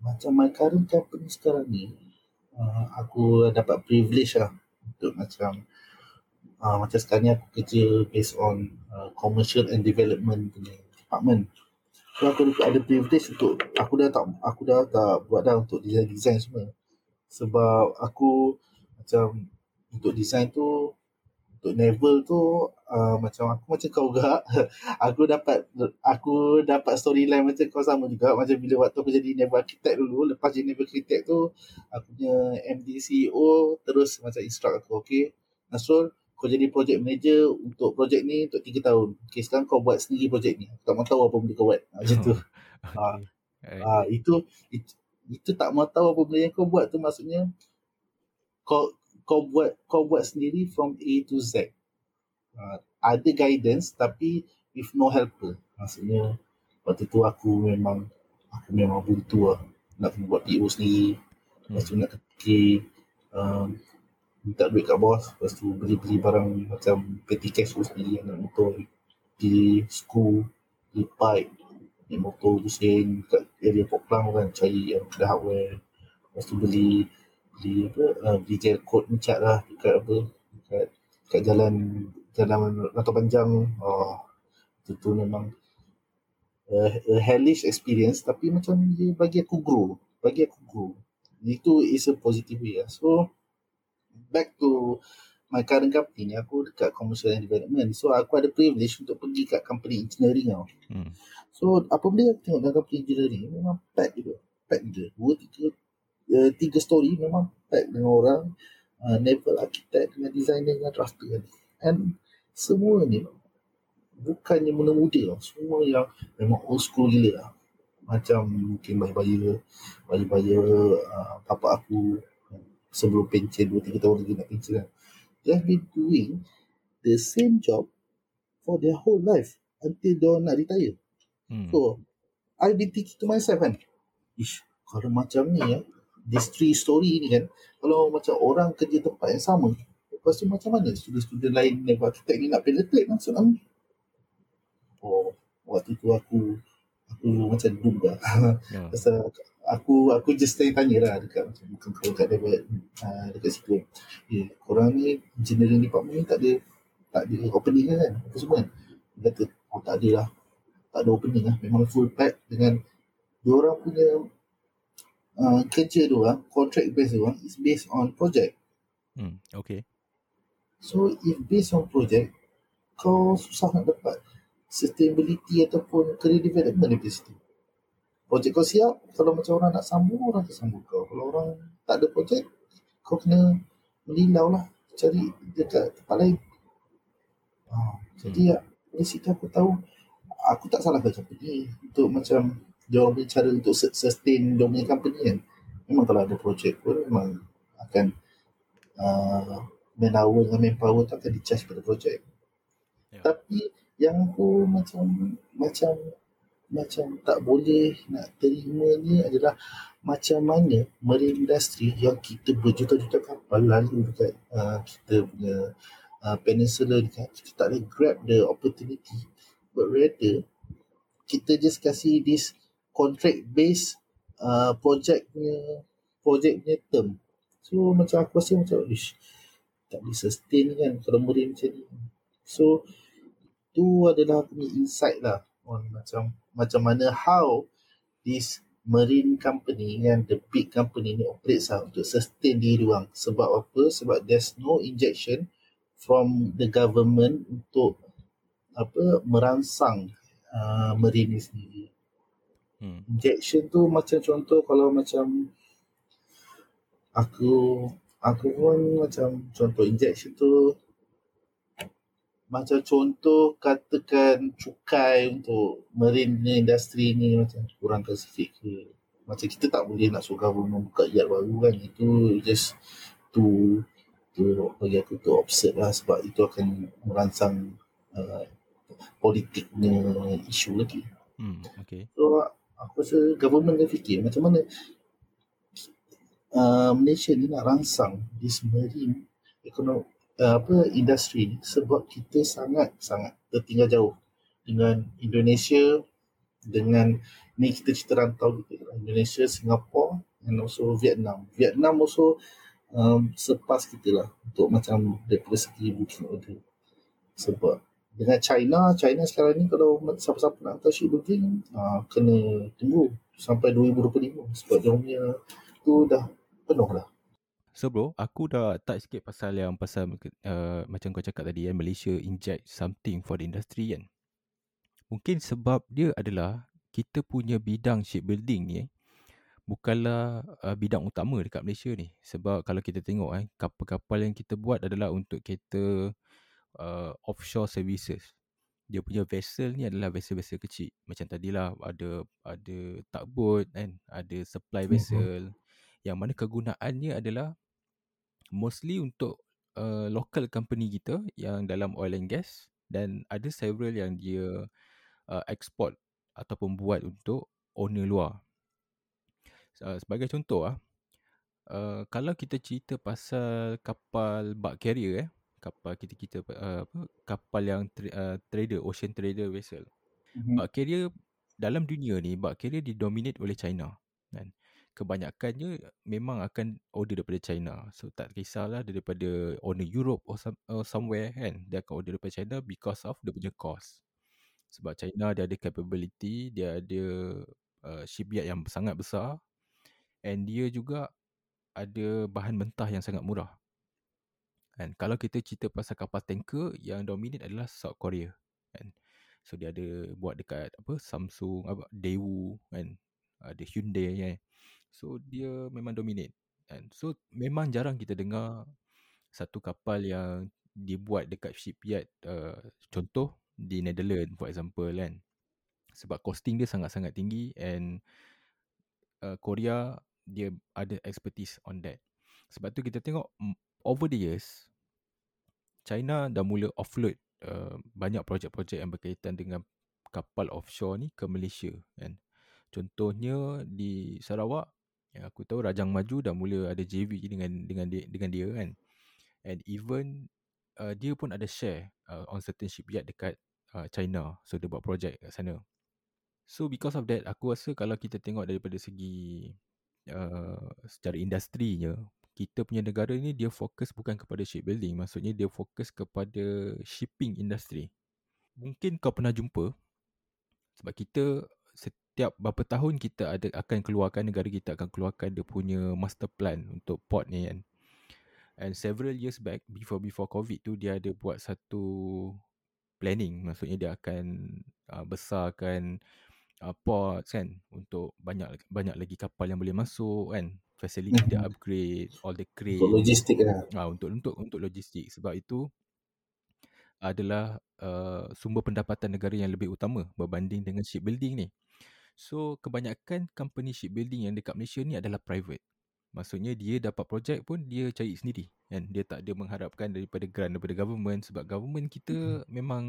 [SPEAKER 2] Macam my current company sekarang ni, uh, aku dapat privilege lah untuk macam uh, macam sekarang ni aku kerja based on uh, commercial and development punya department. So aku ada privilege untuk aku dah tak aku dah tak buat dah untuk design design semua. Sebab aku macam untuk design tu untuk naval tu uh, macam aku macam kau juga aku dapat aku dapat storyline macam kau sama juga macam bila waktu aku jadi naval architect dulu lepas jadi naval architect tu aku punya MD CEO terus macam instruct aku okay Nasrul kau jadi project manager untuk projek ni untuk 3 tahun. Okay, sekarang kau buat sendiri projek ni. Aku tak mahu tahu apa benda kau buat. Macam tu. Ha, ha, itu, itu, itu tak mahu tahu apa benda yang kau buat tu maksudnya kau kau buat kau buat sendiri from A to Z. Ha, ada guidance tapi with no helper. Maksudnya waktu tu aku memang aku memang buntu lah. Nak buat PO sendiri. Lepas tu nak fikir um, minta duit kat bos lepas tu beli-beli barang macam petty cash tu sendiri anak motor di school di pipe ni motor pusing kat area Poklang kan cari yang ada hardware lepas tu beli beli apa uh, beli gel coat mencat lah dekat apa dekat, dekat jalan jalan Rantau Panjang. Oh, itu tu memang uh, a hellish experience. Tapi macam dia bagi aku grow bagi aku grow. Itu is a positive way lah. so back to my current company ni aku dekat commercial and development. So aku ada privilege untuk pergi kat company engineering tau. Hmm. so apa benda aku tengok dalam company engineering memang pack gitu pack je dua tiga uh, tiga story memang pack dengan orang uh, naval architect dengan designer dengan drafter kan and semua ni bukannya muda-muda tau semua yang memang old school gila lah macam mungkin bayar-bayar bayar-bayar uh, papa aku sebelum pencen 2-3 tahun lagi nak pencen kan. They have been doing the same job for their whole life until dia nak retire. Hmm. So, I've been thinking to myself kan, ish, kalau macam ni ya, this three story ni kan, kalau macam orang kerja tempat yang sama, lepas tu macam mana student-student lain yang architect ni nak penetrate maksud aku? Oh, waktu tu aku aku macam doom lah. Yeah. Pasal aku aku just tanya tanya lah dekat macam bukan kau kat dekat uh, dekat situ kan. Ya, korang ni engineering department ni tak ada tak ada opening kan apa semua kan. Dia kata oh tak ada lah. Tak ada opening lah. Memang full pack dengan dua orang punya uh, kerja tu lah, contract base tu lah, is based on project.
[SPEAKER 1] Hmm, okay.
[SPEAKER 2] So if based on project, kau susah nak dapat sustainability ataupun career development di situ. Projek kau siap, kalau macam orang nak sambung, orang akan sambung kau. Kalau orang tak ada projek, kau kena melilau lah. Cari dekat tempat lain. Ha, jadi ya, dari situ aku tahu, aku tak salah ke company untuk macam dia orang cara untuk sustain dia punya company kan. Memang kalau ada projek pun memang akan uh, manpower dengan manpower tu akan di-charge pada projek. Yeah. Tapi yang aku macam macam macam tak boleh nak terima ni adalah macam mana marine industry yang kita berjuta-juta kapal lalu dekat uh, kita punya uh, peninsula ni kan kita tak boleh grab the opportunity but rather kita just kasih this contract based uh, project punya project punya term. So macam aku rasa macam ish tak boleh sustain kan kalau marine macam ni. So tu adalah punya insight lah on macam macam mana how this marine company yang the big company ni operates lah untuk sustain diri orang. Sebab apa? Sebab there's no injection from the government untuk apa merangsang uh, marine ni sendiri. Hmm. Injection tu macam contoh kalau macam aku aku pun macam contoh injection tu macam contoh katakan cukai untuk marine industry ni macam kurang spesifik ke macam kita tak boleh nak suruh government buka yard baru kan itu just to to bagi aku tu observe lah sebab itu akan merangsang uh, politiknya isu lagi
[SPEAKER 1] hmm, okay.
[SPEAKER 2] so aku rasa government dia fikir macam mana uh, Malaysia ni nak rangsang this marine ekonomi uh, apa industri sebab kita sangat sangat tertinggal jauh dengan Indonesia dengan ni kita cerita rantau gitu Indonesia, Singapore and also Vietnam. Vietnam also um, sepas kita lah untuk macam daripada segi booking order. Sebab dengan China, China sekarang ni kalau siapa-siapa nak hantar ship booking, uh, kena tunggu sampai 2025 sebab dia punya tu dah penuh lah.
[SPEAKER 1] So bro, aku dah tak sikit pasal yang pasal uh, macam kau cakap tadi kan, Malaysia inject something for the industry kan. Mungkin sebab dia adalah kita punya bidang shipbuilding ni eh, bukanlah uh, bidang utama dekat Malaysia ni. Sebab kalau kita tengok eh, kapal-kapal yang kita buat adalah untuk kereta uh, offshore services. Dia punya vessel ni adalah vessel-vessel kecil. Macam tadilah ada ada tugboat kan, ada supply mhm. vessel. Mm-hmm. Yang mana kegunaannya adalah mostly untuk uh, local company kita yang dalam oil and gas dan ada several yang dia uh, export ataupun buat untuk owner luar. Uh, sebagai contoh ah, uh, kalau kita cerita pasal kapal bulk carrier eh, kapal kita kita uh, apa kapal yang tra- uh, trader ocean trader vessel. Mm-hmm. Bulk carrier dalam dunia ni bulk carrier didominate oleh China kan. Kebanyakannya memang akan order daripada China. So tak kisahlah daripada owner Europe or, some, or somewhere kan. Dia akan order daripada China because of dia punya cost. Sebab China dia ada capability, dia ada uh, shipyard yang sangat besar and dia juga ada bahan mentah yang sangat murah. And kalau kita cerita pasal kapal tanker yang dominate adalah South Korea kan. So dia ada buat dekat apa Samsung, apa Daewoo kan. Ada Hyundai kan. So dia memang dominate kan. So memang jarang kita dengar satu kapal yang dibuat dekat shipyard uh, contoh di Netherlands for example kan sebab costing dia sangat-sangat tinggi and uh, Korea dia ada expertise on that sebab tu kita tengok over the years China dah mula offload uh, banyak projek-projek yang berkaitan dengan kapal offshore ni ke Malaysia kan contohnya di Sarawak yang aku tahu Rajang Maju dah mula ada JV dengan dengan dia dengan dia kan and even uh, dia pun ada share uh, on certain shipyard dekat uh, China. So dia buat projek kat sana. So because of that, aku rasa kalau kita tengok daripada segi uh, secara industrinya, kita punya negara ni dia fokus bukan kepada shipbuilding. Maksudnya dia fokus kepada shipping industry. Mungkin kau pernah jumpa sebab kita setiap berapa tahun kita ada akan keluarkan negara kita akan keluarkan dia punya master plan untuk port ni kan. And several years back before before COVID tu dia ada buat satu planning maksudnya dia akan uh, besarkan uh, port kan untuk banyak banyak lagi kapal yang boleh masuk kan facility dia upgrade all the crane
[SPEAKER 2] untuk logistik lah
[SPEAKER 1] uh, untuk untuk untuk logistik sebab itu adalah uh, sumber pendapatan negara yang lebih utama berbanding dengan shipbuilding ni so kebanyakan company shipbuilding yang dekat Malaysia ni adalah private Maksudnya dia dapat projek pun dia cari sendiri kan. Dia tak ada mengharapkan daripada grant daripada government sebab government kita mm-hmm. memang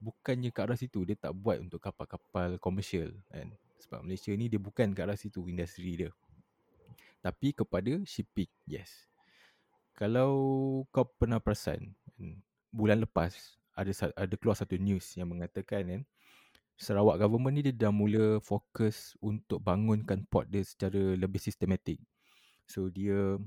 [SPEAKER 1] bukannya ke arah situ. Dia tak buat untuk kapal-kapal komersial kan. Sebab Malaysia ni dia bukan ke arah situ industri dia. Tapi kepada shipping, yes. Kalau kau pernah perasan kan, bulan lepas ada ada keluar satu news yang mengatakan kan Sarawak government ni dia dah mula fokus untuk bangunkan port dia secara lebih sistematik. So dia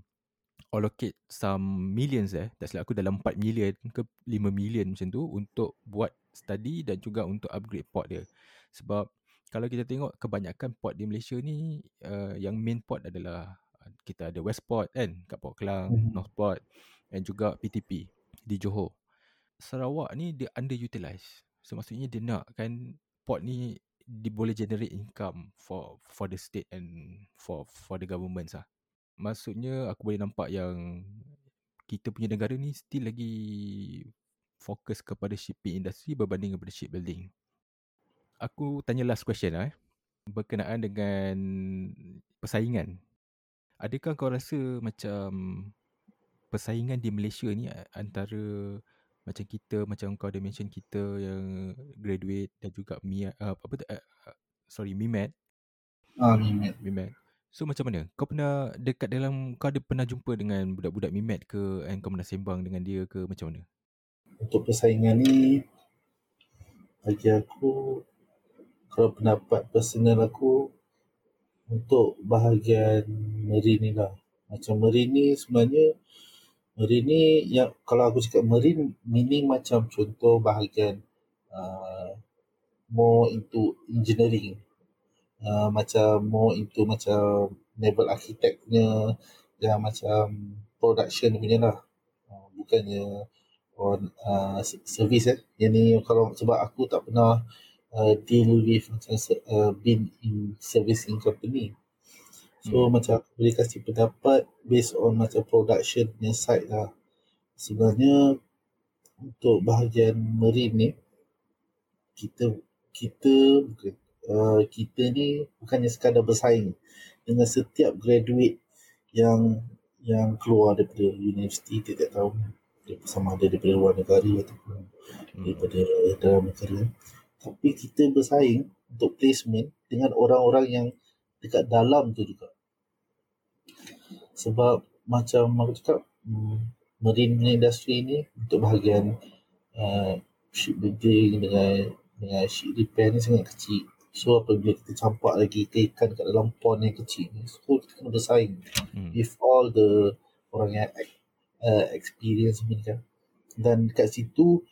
[SPEAKER 1] allocate some millions eh. Tak silap aku dalam 4 million ke 5 million macam tu untuk buat study dan juga untuk upgrade port dia. Sebab kalau kita tengok kebanyakan port di Malaysia ni uh, yang main port adalah kita ada West Port kan kat Port Klang, mm-hmm. North Port dan juga PTP. di Johor. Sarawak ni dia underutilized. So maksudnya dia nak kan port ni dia boleh generate income for for the state and for for the government lah. Maksudnya aku boleh nampak yang kita punya negara ni still lagi fokus kepada shipping industry berbanding kepada shipbuilding. Aku tanya last question lah eh. Berkenaan dengan persaingan. Adakah kau rasa macam persaingan di Malaysia ni antara macam kita macam kau ada mention kita yang graduate dan juga mi uh, apa tu uh, sorry Mimet.
[SPEAKER 2] Ah Mimet.
[SPEAKER 1] Mimet. So macam mana? Kau pernah dekat dalam kau ada pernah jumpa dengan budak-budak Mimet ke and kau pernah sembang dengan dia ke macam mana?
[SPEAKER 2] Untuk persaingan ni bagi aku kalau pendapat personal aku untuk bahagian marine ni lah. Macam marine ni sebenarnya Marine ni yang kalau aku cakap marine meaning macam contoh bahagian uh, more into engineering. Uh, macam more into macam naval architect punya yang macam production punya lah. Uh, bukannya on uh, service eh. Yang ni kalau sebab aku tak pernah uh, deal with macam uh, been in servicing company So hmm. macam aku boleh kasih pendapat based on macam production punya side lah. Sebenarnya untuk bahagian marine ni kita kita uh, kita ni bukannya sekadar bersaing dengan setiap graduate yang yang keluar daripada universiti tiap-tiap tahun sama ada daripada luar negara ataupun hmm. daripada dalam negara tapi kita bersaing untuk placement dengan orang-orang yang dekat dalam tu juga. Sebab macam aku cakap hmm, marine industry ni untuk bahagian uh, shipbuilding dengan dengan ship repair ni sangat kecil. So apabila kita campak lagi ke ikan kat dalam pond yang kecil ni so kita kena bersaing hmm. with all the orang yang uh, experience ni kan. Dan dekat situ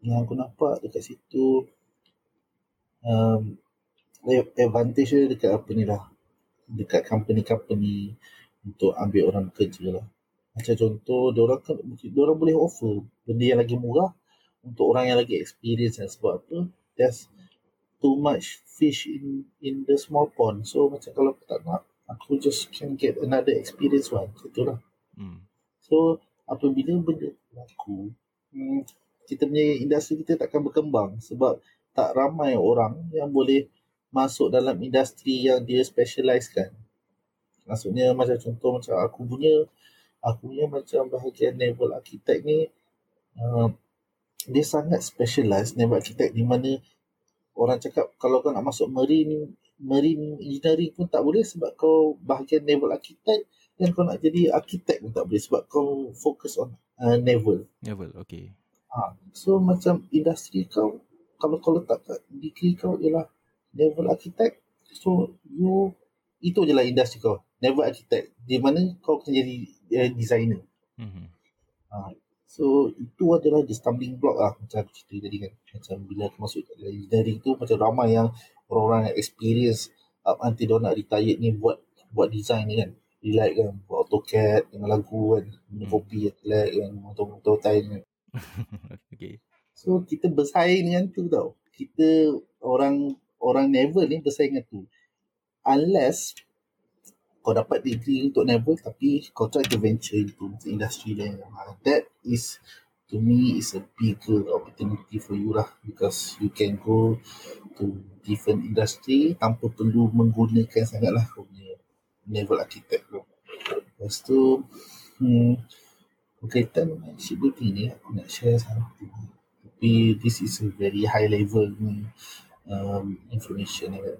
[SPEAKER 2] yang aku nampak dekat situ um, advantage dia dekat apa ni lah dekat company-company untuk ambil orang bekerja lah. Macam contoh, orang kan, orang boleh offer benda yang lagi murah untuk orang yang lagi experience kan. Sebab apa? There's too much fish in in the small pond. So macam kalau aku tak nak, aku just can get another experience one. Macam tu lah. Hmm. So apabila benda berlaku, hmm, kita punya industri kita takkan berkembang sebab tak ramai orang yang boleh masuk dalam industri yang dia specializekan. Maksudnya macam contoh macam aku punya aku punya macam bahagian naval architect ni uh, dia sangat specialized naval architect di mana orang cakap kalau kau nak masuk marine marine engineering pun tak boleh sebab kau bahagian naval architect dan kau nak jadi architect pun tak boleh sebab kau fokus on uh, naval.
[SPEAKER 1] Naval, okay.
[SPEAKER 2] Ha, so macam industri kau kalau kau letak kat degree kau ialah naval architect so you itu je lah industri kau never architect di mana kau akan jadi uh, designer mm-hmm. uh, so itu adalah the stumbling block lah macam aku cerita tadi kan macam bila aku masuk dalam engineering tu macam ramai yang orang-orang yang experience up until dia nak retire ni buat buat design ni kan relax kan buat AutoCAD dengan lagu kan mm. kopi relax kan motor-motor time kan okay. So kita bersaing dengan tu tau. Kita orang orang never ni bersaing dengan tu. Unless kau dapat degree untuk naval tapi kau try to venture into industry lain. Uh, that is to me is a bigger opportunity for you lah. Because you can go to different industry tanpa perlu menggunakan sangatlah kau punya naval architect tu. Lepas tu hmm, berkaitan dengan shipbuilding ni aku nak share satu tapi this is a very high level um, information kan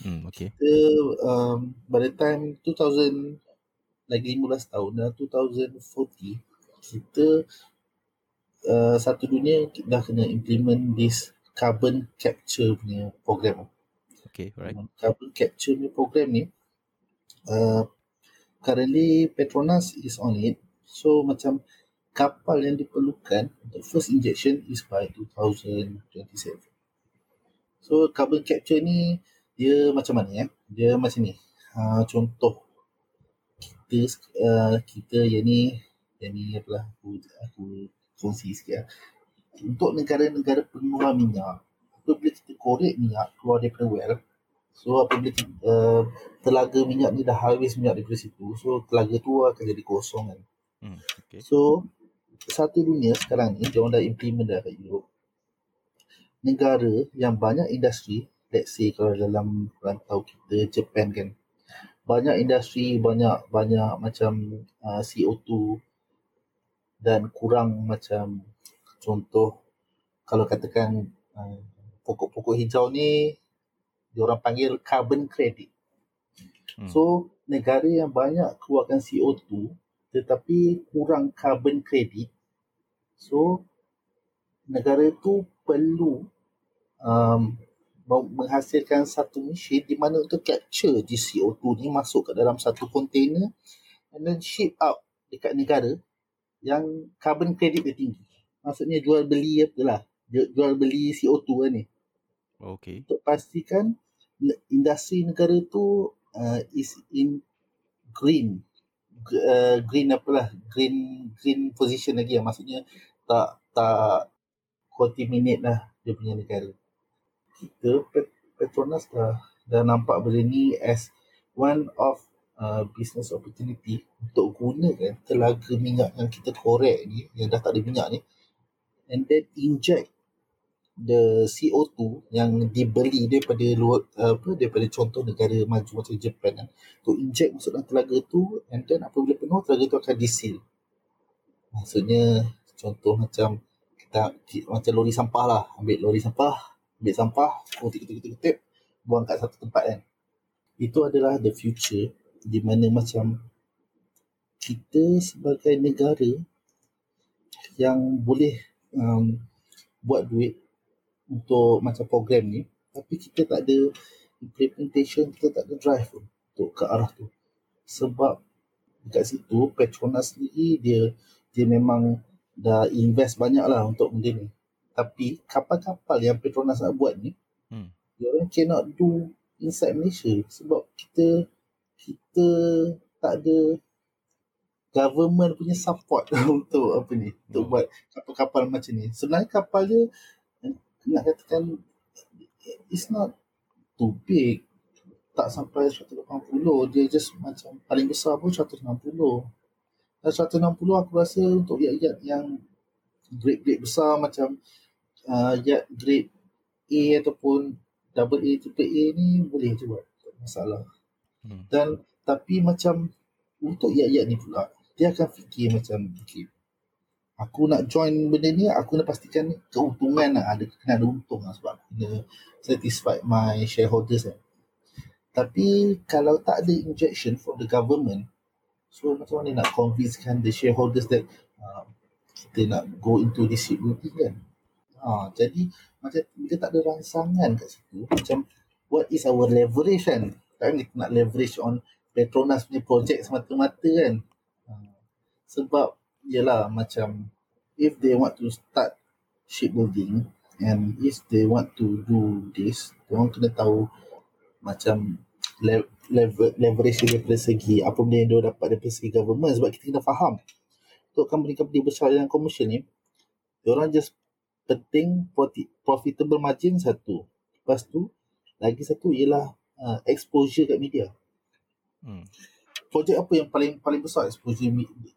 [SPEAKER 1] Hmm, okay.
[SPEAKER 2] Kita um, by the time 2000 lagi 15 tahun dah 2040 kita uh, satu dunia dah kena implement this carbon capture punya program.
[SPEAKER 1] Okay, right.
[SPEAKER 2] Carbon capture punya program ni uh, currently Petronas is on it. So macam kapal yang diperlukan untuk first injection is by 2027. So carbon capture ni dia macam mana ya? Dia macam ni. Ha, contoh kita uh, kita yang ni yang ni apalah aku aku kongsi sikit lah. Untuk negara-negara pengeluar minyak, apabila kita korek minyak keluar daripada well, so apabila uh, telaga minyak ni dah habis minyak daripada situ, so telaga tu akan jadi kosong kan. Hmm, okay. So, satu dunia sekarang ni, dia orang dah implement dah kat Europe. Negara yang banyak industri, let's say kalau dalam rantau kita, Japan kan, banyak industri, banyak banyak macam uh, CO2 dan kurang macam contoh kalau katakan uh, pokok-pokok hijau ni diorang panggil carbon credit. Hmm. So negara yang banyak keluarkan CO2 tetapi kurang carbon credit. So negara tu perlu um, menghasilkan satu mesin di mana untuk capture di CO2 ni masuk ke dalam satu container and then ship out dekat negara yang carbon credit dia tinggi. Maksudnya jual beli apa lah. Jual beli CO2 kan ni.
[SPEAKER 1] Okay.
[SPEAKER 2] untuk pastikan industri negara tu uh, is in green. Uh, green apalah green green position lagi lah. Maksudnya tak tak contaminate lah dia punya negara kita Petronas dah dah nampak benda ni as one of uh, business opportunity untuk gunakan telaga minyak yang kita korek ni yang dah tak ada minyak ni and then inject the CO2 yang dibeli daripada luar apa daripada contoh negara maju macam Japan kan. To inject masuk dalam telaga tu and then apabila penuh telaga tu akan disil. Maksudnya contoh macam kita macam lori sampah lah. Ambil lori sampah ambil sampah kutip-kutip-kutip buang kat satu tempat kan. Itu adalah the future di mana macam kita sebagai negara yang boleh um, buat duit untuk macam program ni tapi kita tak ada implementation kita tak ada drive pun untuk ke arah tu. Sebab dekat situ Petronas ni dia dia memang dah invest banyak lah untuk benda ni tapi kapal-kapal yang Petronas nak buat ni hmm. dia orang cannot do inside Malaysia sebab kita kita tak ada government punya support untuk apa ni untuk hmm. buat kapal-kapal macam ni sebenarnya kapal dia nak katakan it's not too big tak sampai 180 dia just macam paling besar pun 160 dan 160 aku rasa untuk yacht-yacht yang grade-grade besar macam uh, yacht grade A ataupun double A, triple A ni boleh je buat tak masalah. Hmm. dan tapi macam untuk yacht-yacht ni pula dia akan fikir macam okay, aku nak join benda ni aku nak pastikan keuntungan lah. Ada kena ada untung lah sebab kena satisfy my shareholders kan. Tapi kalau tak ada injection from the government so macam mana nak convincekan the shareholders that uh, kita nak go into this shipbuilding kan? Ha, jadi macam kita tak ada rangsangan kat situ macam what is our leverage kan? Kan kita nak leverage on Petronas punya project semata-mata kan? Sebab ialah macam if they want to start shipbuilding and if they want to do this orang kena tahu macam level leverage daripada segi apa benda yang dia dapat daripada segi government sebab kita kena faham untuk company-company besar yang komersial ni orang just penting profitable margin satu lepas tu lagi satu ialah uh, exposure kat media hmm projek apa yang paling paling besar exposure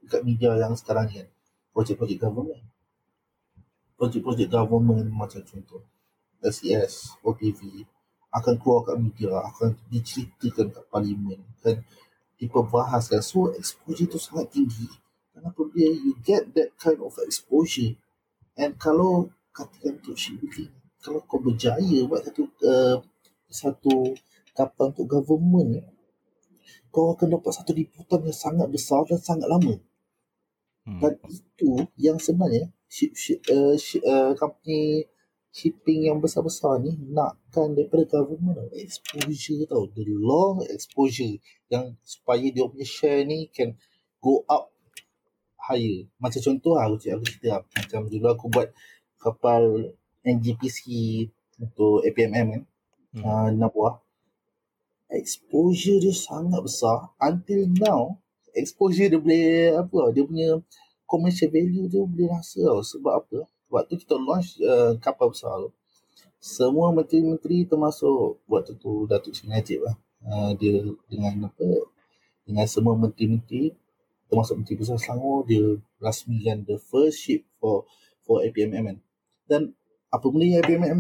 [SPEAKER 2] dekat media yang sekarang ni kan? Projek-projek government. Projek-projek government macam contoh SES, OTV akan keluar kat media, akan diceritakan kat parlimen, kan diperbahaskan. So exposure tu sangat tinggi. Kenapa dia you get that kind of exposure and kalau katakan untuk shipbuilding, kalau kau berjaya buat satu uh, satu kapal untuk government kau akan dapat satu liputan yang sangat besar dan sangat lama. Hmm. Dan itu yang sebenarnya ship, ship, uh, ship, uh, company shipping yang besar-besar ni nakkan daripada government exposure tau. The long exposure yang supaya dia punya share ni can go up higher. Macam contoh lah aku, aku cerita lah. Macam dulu aku buat kapal NGPC untuk APMM kan. Hmm. Uh, Nabuah exposure dia sangat besar until now exposure dia boleh apa dia punya commercial value tu boleh rasa tau. Sebab apa? Waktu kita launch uh, kapal besar tu, semua menteri-menteri termasuk waktu tu Datuk Seri Najib lah. Uh, dia dengan apa dengan semua menteri-menteri termasuk menteri besar Selangor dia rasmikan the first ship for for APMM kan. Dan apa benda yang APMM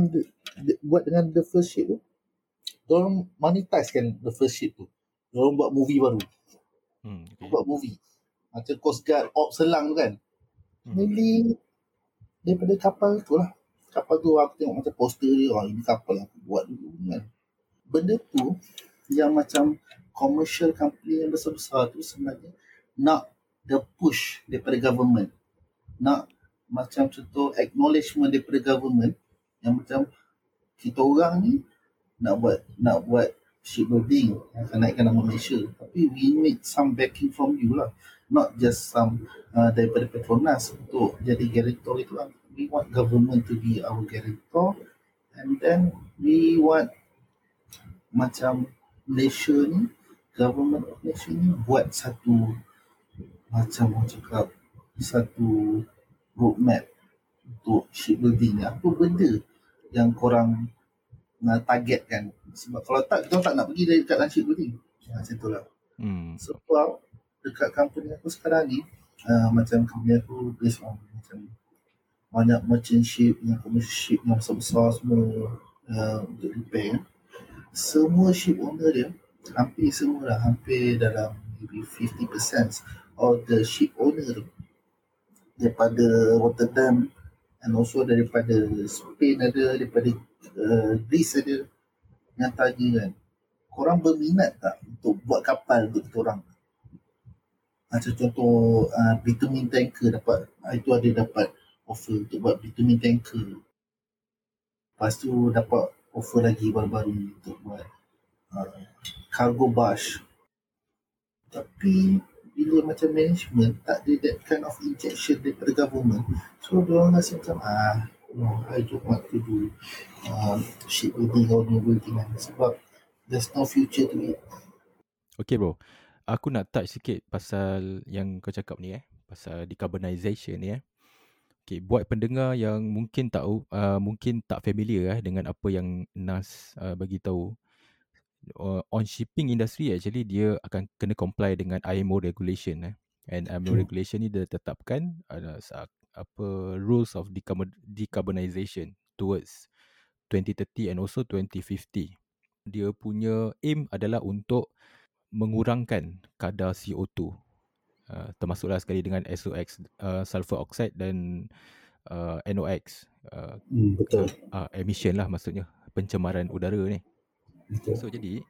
[SPEAKER 2] buat dengan the first ship tu diorang monetize kan the first ship tu diorang buat movie baru hmm, okay. buat movie macam Coast Guard Op Selang tu kan hmm. Maybe daripada kapal tu lah. Kapal tu aku tengok macam poster dia oh, ini kapal aku buat dulu kan. Benda tu yang macam commercial company yang besar-besar tu sebenarnya nak the push daripada government. Nak macam contoh acknowledgement daripada government yang macam kita orang ni nak buat nak buat shipbuilding akan naikkan nama Malaysia. Tapi we need some backing from you lah. Not just some uh, daripada Petronas untuk jadi guarantor itu lah. We want government to be our guarantor. And then we want macam Malaysia ni government of Malaysia ni buat satu macam orang cakap satu roadmap untuk shipbuilding. Ni apa benda yang korang uh, targetkan sebab kalau tak kita tak nak pergi dari dekat lancip ni ha, macam tu lah. Hmm. sebab dekat company aku sekarang ni uh, macam company aku based on macam banyak merchant ship yang commercial ship yang besar-besar semua uh, untuk repair. Semua ship owner dia hampir semua lah hampir dalam maybe 50% of the ship owner tu daripada Rotterdam and also daripada Spain ada daripada uh, Greece ada yang tanya kan korang berminat tak untuk buat kapal untuk kita orang? Macam contoh uh, bitumen tanker dapat uh, itu ada dapat offer untuk buat bitumen tanker. Lepas tu dapat offer lagi baru-baru untuk buat uh, cargo barge tapi bila macam management tak ada that kind of injection daripada government so dia orang rasa macam ah no I don't want to do uh, shipbuilding or new building kan sebab there's no future to it.
[SPEAKER 1] Okay bro. Aku nak touch sikit pasal yang kau cakap ni eh. Pasal decarbonization ni eh. Okay, buat pendengar yang mungkin tahu, uh, mungkin tak familiar eh, dengan apa yang Nas uh, bagi tahu. Uh, on shipping industry actually dia akan kena comply dengan IMO regulation eh. And IMO hmm. regulation ni dia tetapkan uh, apa rules of decarbonization towards 2030 and also 2050. Dia punya aim adalah untuk mengurangkan kadar CO2 uh, termasuklah sekali dengan SOX uh, sulfur oxide dan uh, NOx uh, hmm, betul. Uh, emission lah maksudnya pencemaran udara ni. Betul. So jadi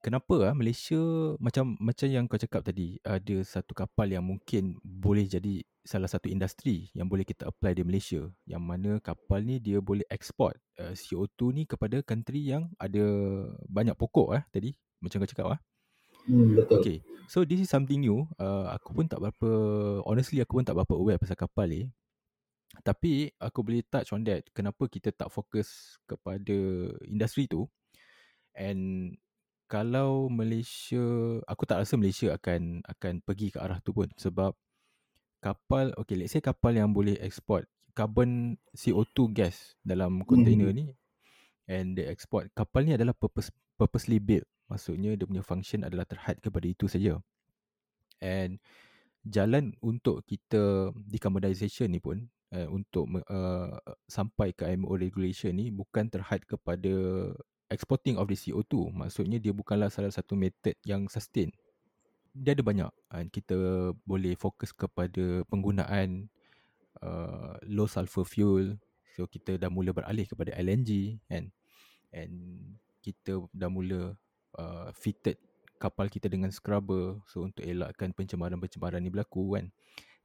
[SPEAKER 1] kenapa ah Malaysia macam macam yang kau cakap tadi ada satu kapal yang mungkin boleh jadi salah satu industri yang boleh kita apply di Malaysia yang mana kapal ni dia boleh export uh, CO2 ni kepada country yang ada banyak pokok ah tadi macam kau cakap ah.
[SPEAKER 2] Hmm, betul.
[SPEAKER 1] Okay. So this is something new. Uh, aku pun tak berapa honestly aku pun tak berapa aware pasal kapal ni. Tapi aku boleh touch on that kenapa kita tak fokus kepada industri tu And kalau Malaysia, aku tak rasa Malaysia akan akan pergi ke arah tu pun sebab kapal, okay let's say kapal yang boleh export carbon CO2 gas dalam container mm. ni and they export, kapal ni adalah purpose, purposely built. Maksudnya dia punya function adalah terhad kepada itu saja. And jalan untuk kita decarbonization ni pun uh, untuk uh, sampai ke IMO regulation ni bukan terhad kepada exporting of the CO2 maksudnya dia bukanlah salah satu method yang sustain. Dia ada banyak. Kan kita boleh fokus kepada penggunaan uh, low sulfur fuel. So kita dah mula beralih kepada LNG kan and kita dah mula uh, fitted kapal kita dengan scrubber. So untuk elakkan pencemaran-pencemaran ni berlaku kan.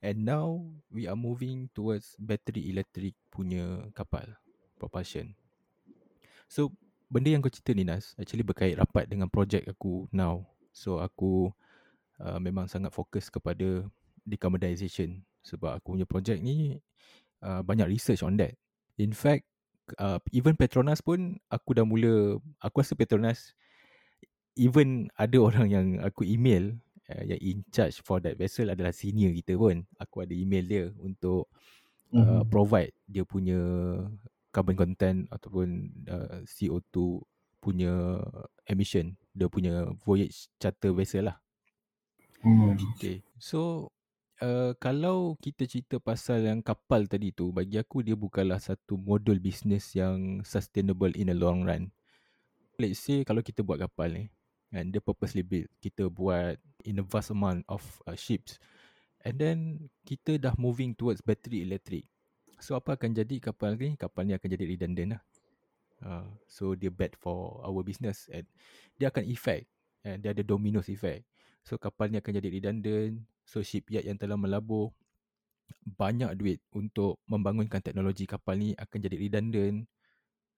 [SPEAKER 1] And now we are moving towards battery electric punya kapal propulsion. So benda yang kau cerita ni Nas actually berkait rapat dengan projek aku now. So aku uh, memang sangat fokus kepada decarbonization sebab aku punya projek ni uh, banyak research on that. In fact, uh, even Petronas pun aku dah mula, aku rasa Petronas even ada orang yang aku email uh, yang in charge for that vessel adalah senior kita pun. Aku ada email dia untuk uh, mm-hmm. provide dia punya carbon content ataupun uh, CO2 punya emission, dia punya voyage charter vessel lah. Mm. Okay. So uh, kalau kita cerita pasal yang kapal tadi tu, bagi aku dia bukanlah satu model bisnes yang sustainable in the long run. Let's say kalau kita buat kapal ni, and dia purposely built kita buat in a vast amount of uh, ships and then kita dah moving towards battery electric so apa akan jadi kapal ni kapal ni akan jadi redundant lah uh, so dia bad for our business and dia akan effect and dia ada dominoes effect so kapal ni akan jadi redundant so shipyard yang telah melabur banyak duit untuk membangunkan teknologi kapal ni akan jadi redundant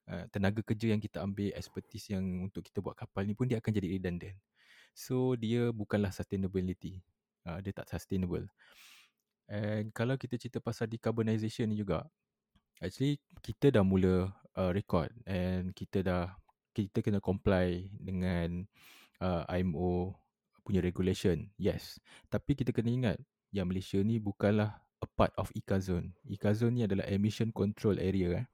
[SPEAKER 1] uh, tenaga kerja yang kita ambil, expertise yang untuk kita buat kapal ni pun dia akan jadi redundant. So dia bukanlah sustainability. Uh, dia tak sustainable. And kalau kita cerita pasal decarbonization ni juga, actually kita dah mula uh, record and kita dah kita kena comply dengan uh, IMO punya regulation. Yes. Tapi kita kena ingat yang Malaysia ni bukanlah a part of ICA zone. ICA zone ni adalah emission control area eh.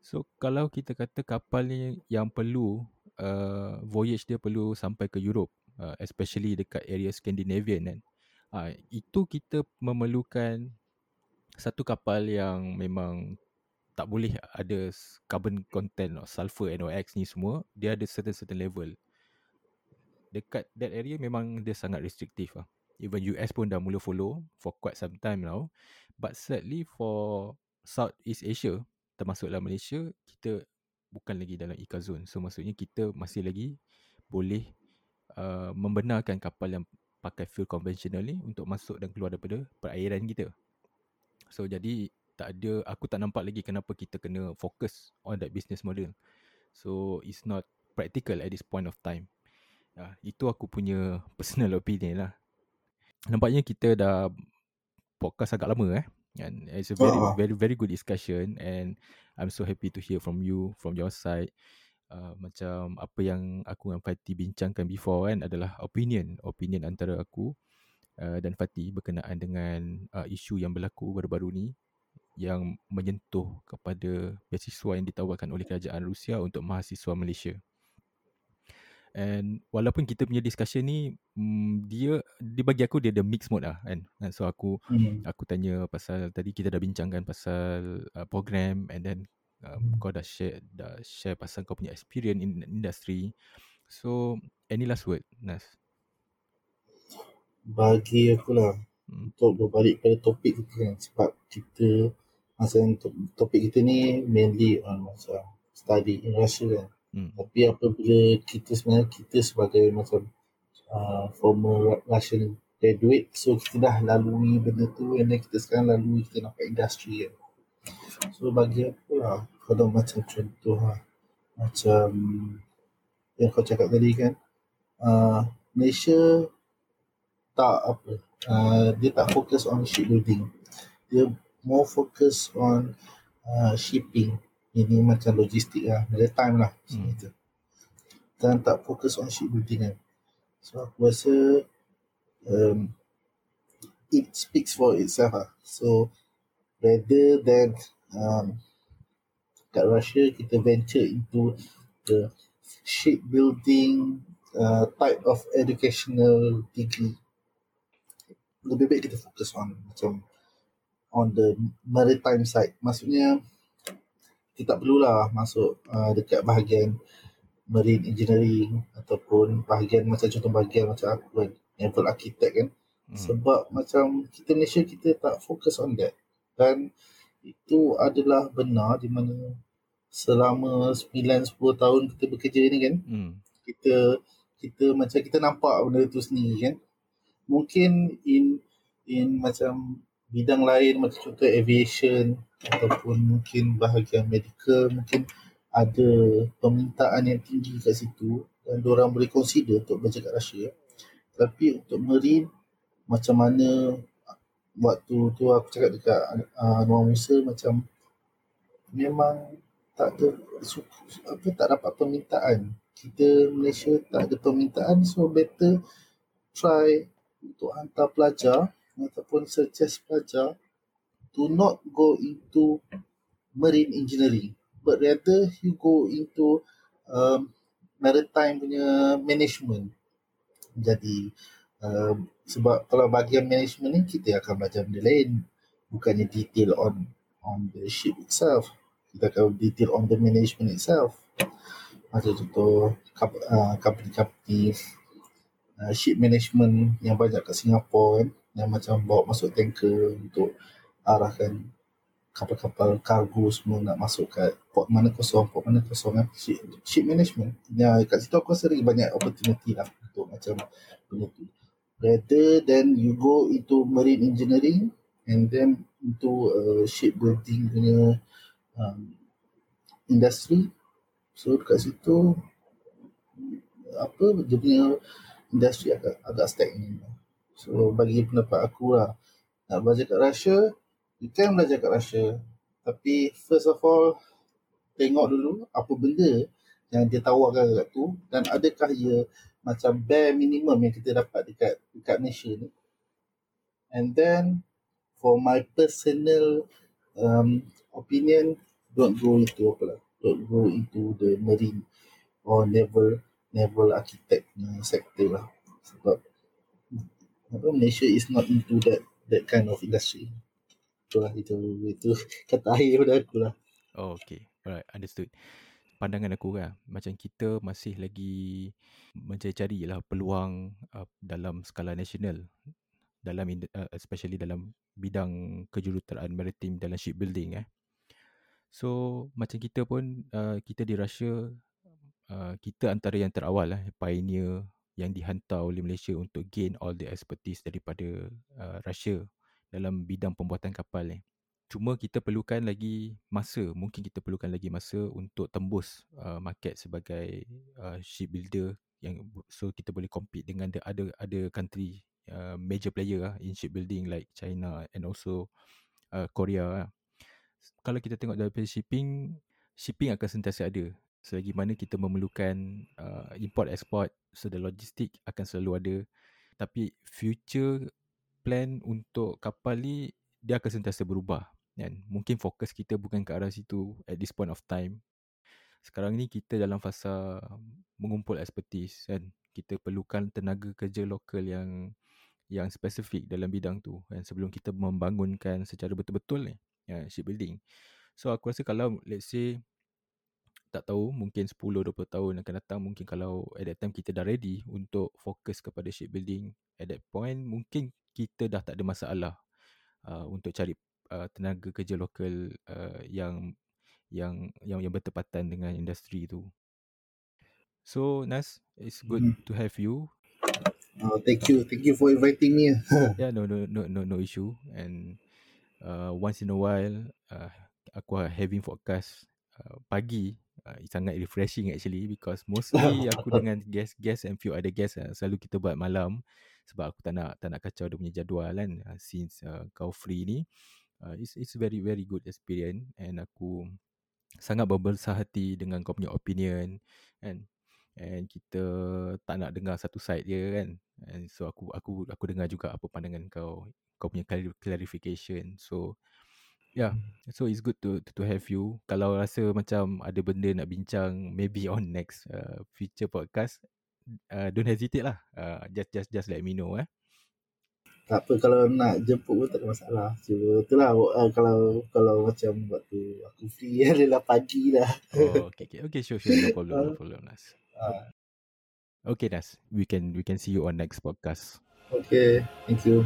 [SPEAKER 1] So kalau kita kata kapal ni yang perlu uh, voyage dia perlu sampai ke Europe, uh, especially dekat area Scandinavian kan. Uh, itu kita memerlukan satu kapal yang memang tak boleh ada carbon content sulfur NOx ni semua, dia ada certain certain level. Dekat that area memang dia sangat restrictive lah. Even US pun dah mula follow for quite some time now. But sadly for Southeast Asia, termasuklah Malaysia kita bukan lagi dalam ICA zone so maksudnya kita masih lagi boleh uh, membenarkan kapal yang pakai fuel conventional ni untuk masuk dan keluar daripada perairan kita. So jadi tak ada aku tak nampak lagi kenapa kita kena fokus on that business model. So it's not practical at this point of time. Uh, itu aku punya personal opinion lah. Nampaknya kita dah podcast agak lama eh? And it's a very, uh very, very good discussion and I'm so happy to hear from you, from your side. Uh, macam apa yang aku dan Fatih bincangkan before kan adalah opinion. Opinion antara aku uh, dan Fatih berkenaan dengan uh, isu yang berlaku baru-baru ni yang menyentuh kepada beasiswa yang ditawarkan oleh kerajaan Rusia untuk mahasiswa Malaysia. And walaupun kita punya discussion ni mm, dia dia bagi aku dia ada mix mode lah kan. So aku mm. aku tanya pasal tadi kita dah bincangkan pasal uh, program and then uh, mm. kau dah share dah share pasal kau punya experience in industry. So any last word Nas?
[SPEAKER 2] Bagi aku lah mm. untuk berbalik pada topik kita kan sebab kita masa topik kita ni mainly on masa study in Russia kan. Hmm. Tapi apabila kita sebenarnya kita sebagai macam uh, former Russian graduate so kita dah lalui benda tu and then kita sekarang lalui kita nampak industri kan. So bagi aku lah kalau macam contoh lah macam yang kau cakap tadi kan uh, Malaysia tak apa uh, dia tak fokus on shipbuilding dia more fokus on uh, shipping ini macam logistik lah, maritime lah hmm. Gitu. Dan tak fokus on shipbuilding kan. So aku rasa um, it speaks for itself lah. So rather than um, kat Russia kita venture into the shipbuilding uh, type of educational degree. Lebih baik kita fokus on macam on the maritime side. Maksudnya kita tak perlulah masuk uh, dekat bahagian marine engineering ataupun bahagian macam contoh bahagian macam aku kan naval architect kan hmm. sebab macam kita Malaysia kita tak fokus on that dan itu adalah benar di mana selama 9-10 tahun kita bekerja ni kan? Hmm. kita kita macam kita nampak benda tu sendiri kan? Mungkin in in macam bidang lain macam contoh aviation ataupun mungkin bahagian medical mungkin ada permintaan yang tinggi kat situ dan orang boleh consider untuk belajar kat Russia. Tapi untuk marine macam mana waktu tu aku cakap dekat uh, Anwar Musa macam memang tak ada apa tak dapat permintaan. Kita Malaysia tak ada permintaan so better try untuk hantar pelajar ataupun suggest pelajar to not go into marine engineering but rather you go into um, maritime punya management. Jadi uh, sebab kalau bahagian management ni kita akan belajar benda lain. Bukannya detail on on the ship itself. Kita akan detail on the management itself. Macam contoh uh, company-company uh, ship management yang banyak kat Singapura kan yang macam bawa masuk tanker untuk arahkan kapal-kapal kargo semua nak masuk kat port mana kosong, port mana kosong kan. Ship, ship management. Ya kat situ aku lagi banyak opportunity lah untuk macam benda tu rather than you go into marine engineering and then into uh, shipbuilding punya um, industry So dekat situ apa dia punya industri agak agak stagnan. So bagi pendapat aku lah nak belajar kat Russia, you can belajar kat Russia. Tapi first of all tengok dulu apa benda yang dia tawarkan kat tu dan adakah ia macam bare minimum yang kita dapat dekat dekat Malaysia ni. And then for my personal um, opinion don't go into apa lah don't go into the marine or naval naval architect sector lah. Sebab apa Malaysia is not into that that kind of industry. Itulah itu itu kata akhir pada aku lah.
[SPEAKER 1] Oh, okay. Alright understood pandangan aku kan. Macam kita masih lagi mencari-cari lah peluang uh, dalam skala nasional. Dalam uh, especially dalam bidang kejuruteraan maritim dalam shipbuilding eh. So macam kita pun uh, kita di Russia uh, kita antara yang terawal lah pioneer yang dihantar oleh Malaysia untuk gain all the expertise daripada uh, Russia dalam bidang pembuatan kapal ni. Cuma kita perlukan lagi masa, mungkin kita perlukan lagi masa untuk tembus uh, market sebagai uh, shipbuilder yang so kita boleh compete dengan the other other country uh, major player lah in shipbuilding like China and also uh, Korea lah kalau kita tengok dari shipping, shipping akan sentiasa ada. Selagi mana kita memerlukan uh, import export, so the logistik akan selalu ada. Tapi future plan untuk kapal ni dia akan sentiasa berubah. Dan mungkin fokus kita bukan ke arah situ at this point of time. Sekarang ni kita dalam fasa mengumpul expertise kan. Kita perlukan tenaga kerja lokal yang yang spesifik dalam bidang tu kan sebelum kita membangunkan secara betul-betul ni ya, shipbuilding. So aku rasa kalau let's say tak tahu mungkin 10 20 tahun akan datang mungkin kalau at that time kita dah ready untuk fokus kepada shipbuilding at that point mungkin kita dah tak ada masalah uh, untuk cari uh, tenaga kerja lokal uh, yang yang yang yang bertepatan dengan industri tu. So Nas, it's good mm. to have you.
[SPEAKER 2] Oh, thank you. Thank you for inviting me.
[SPEAKER 1] yeah, no no no no no issue and uh, once in a while uh, aku having podcast uh, pagi uh, sangat refreshing actually because mostly aku dengan guest-guest and few other guests uh, selalu kita buat malam sebab aku tak nak tak nak kacau dia punya jadual kan uh, since uh, kau free ni uh, it's it's very very good experience and aku sangat berbesar hati dengan kau punya opinion and and kita tak nak dengar satu side dia kan and so aku aku aku dengar juga apa pandangan kau kau punya clarification. So yeah, so it's good to, to to have you. Kalau rasa macam ada benda nak bincang, maybe on next uh, future podcast, uh, don't hesitate lah. Uh, just just just let me know eh.
[SPEAKER 2] Tak apa kalau nak jemput pun tak ada masalah. Cuba itulah uh, kalau kalau macam waktu aku free adalah pagi lah.
[SPEAKER 1] Oh, okay, okay, okay, sure, sure, no problem, no problem, Nas. Uh, okay, Nas, we can we can see you on next podcast.
[SPEAKER 2] Okay, thank you.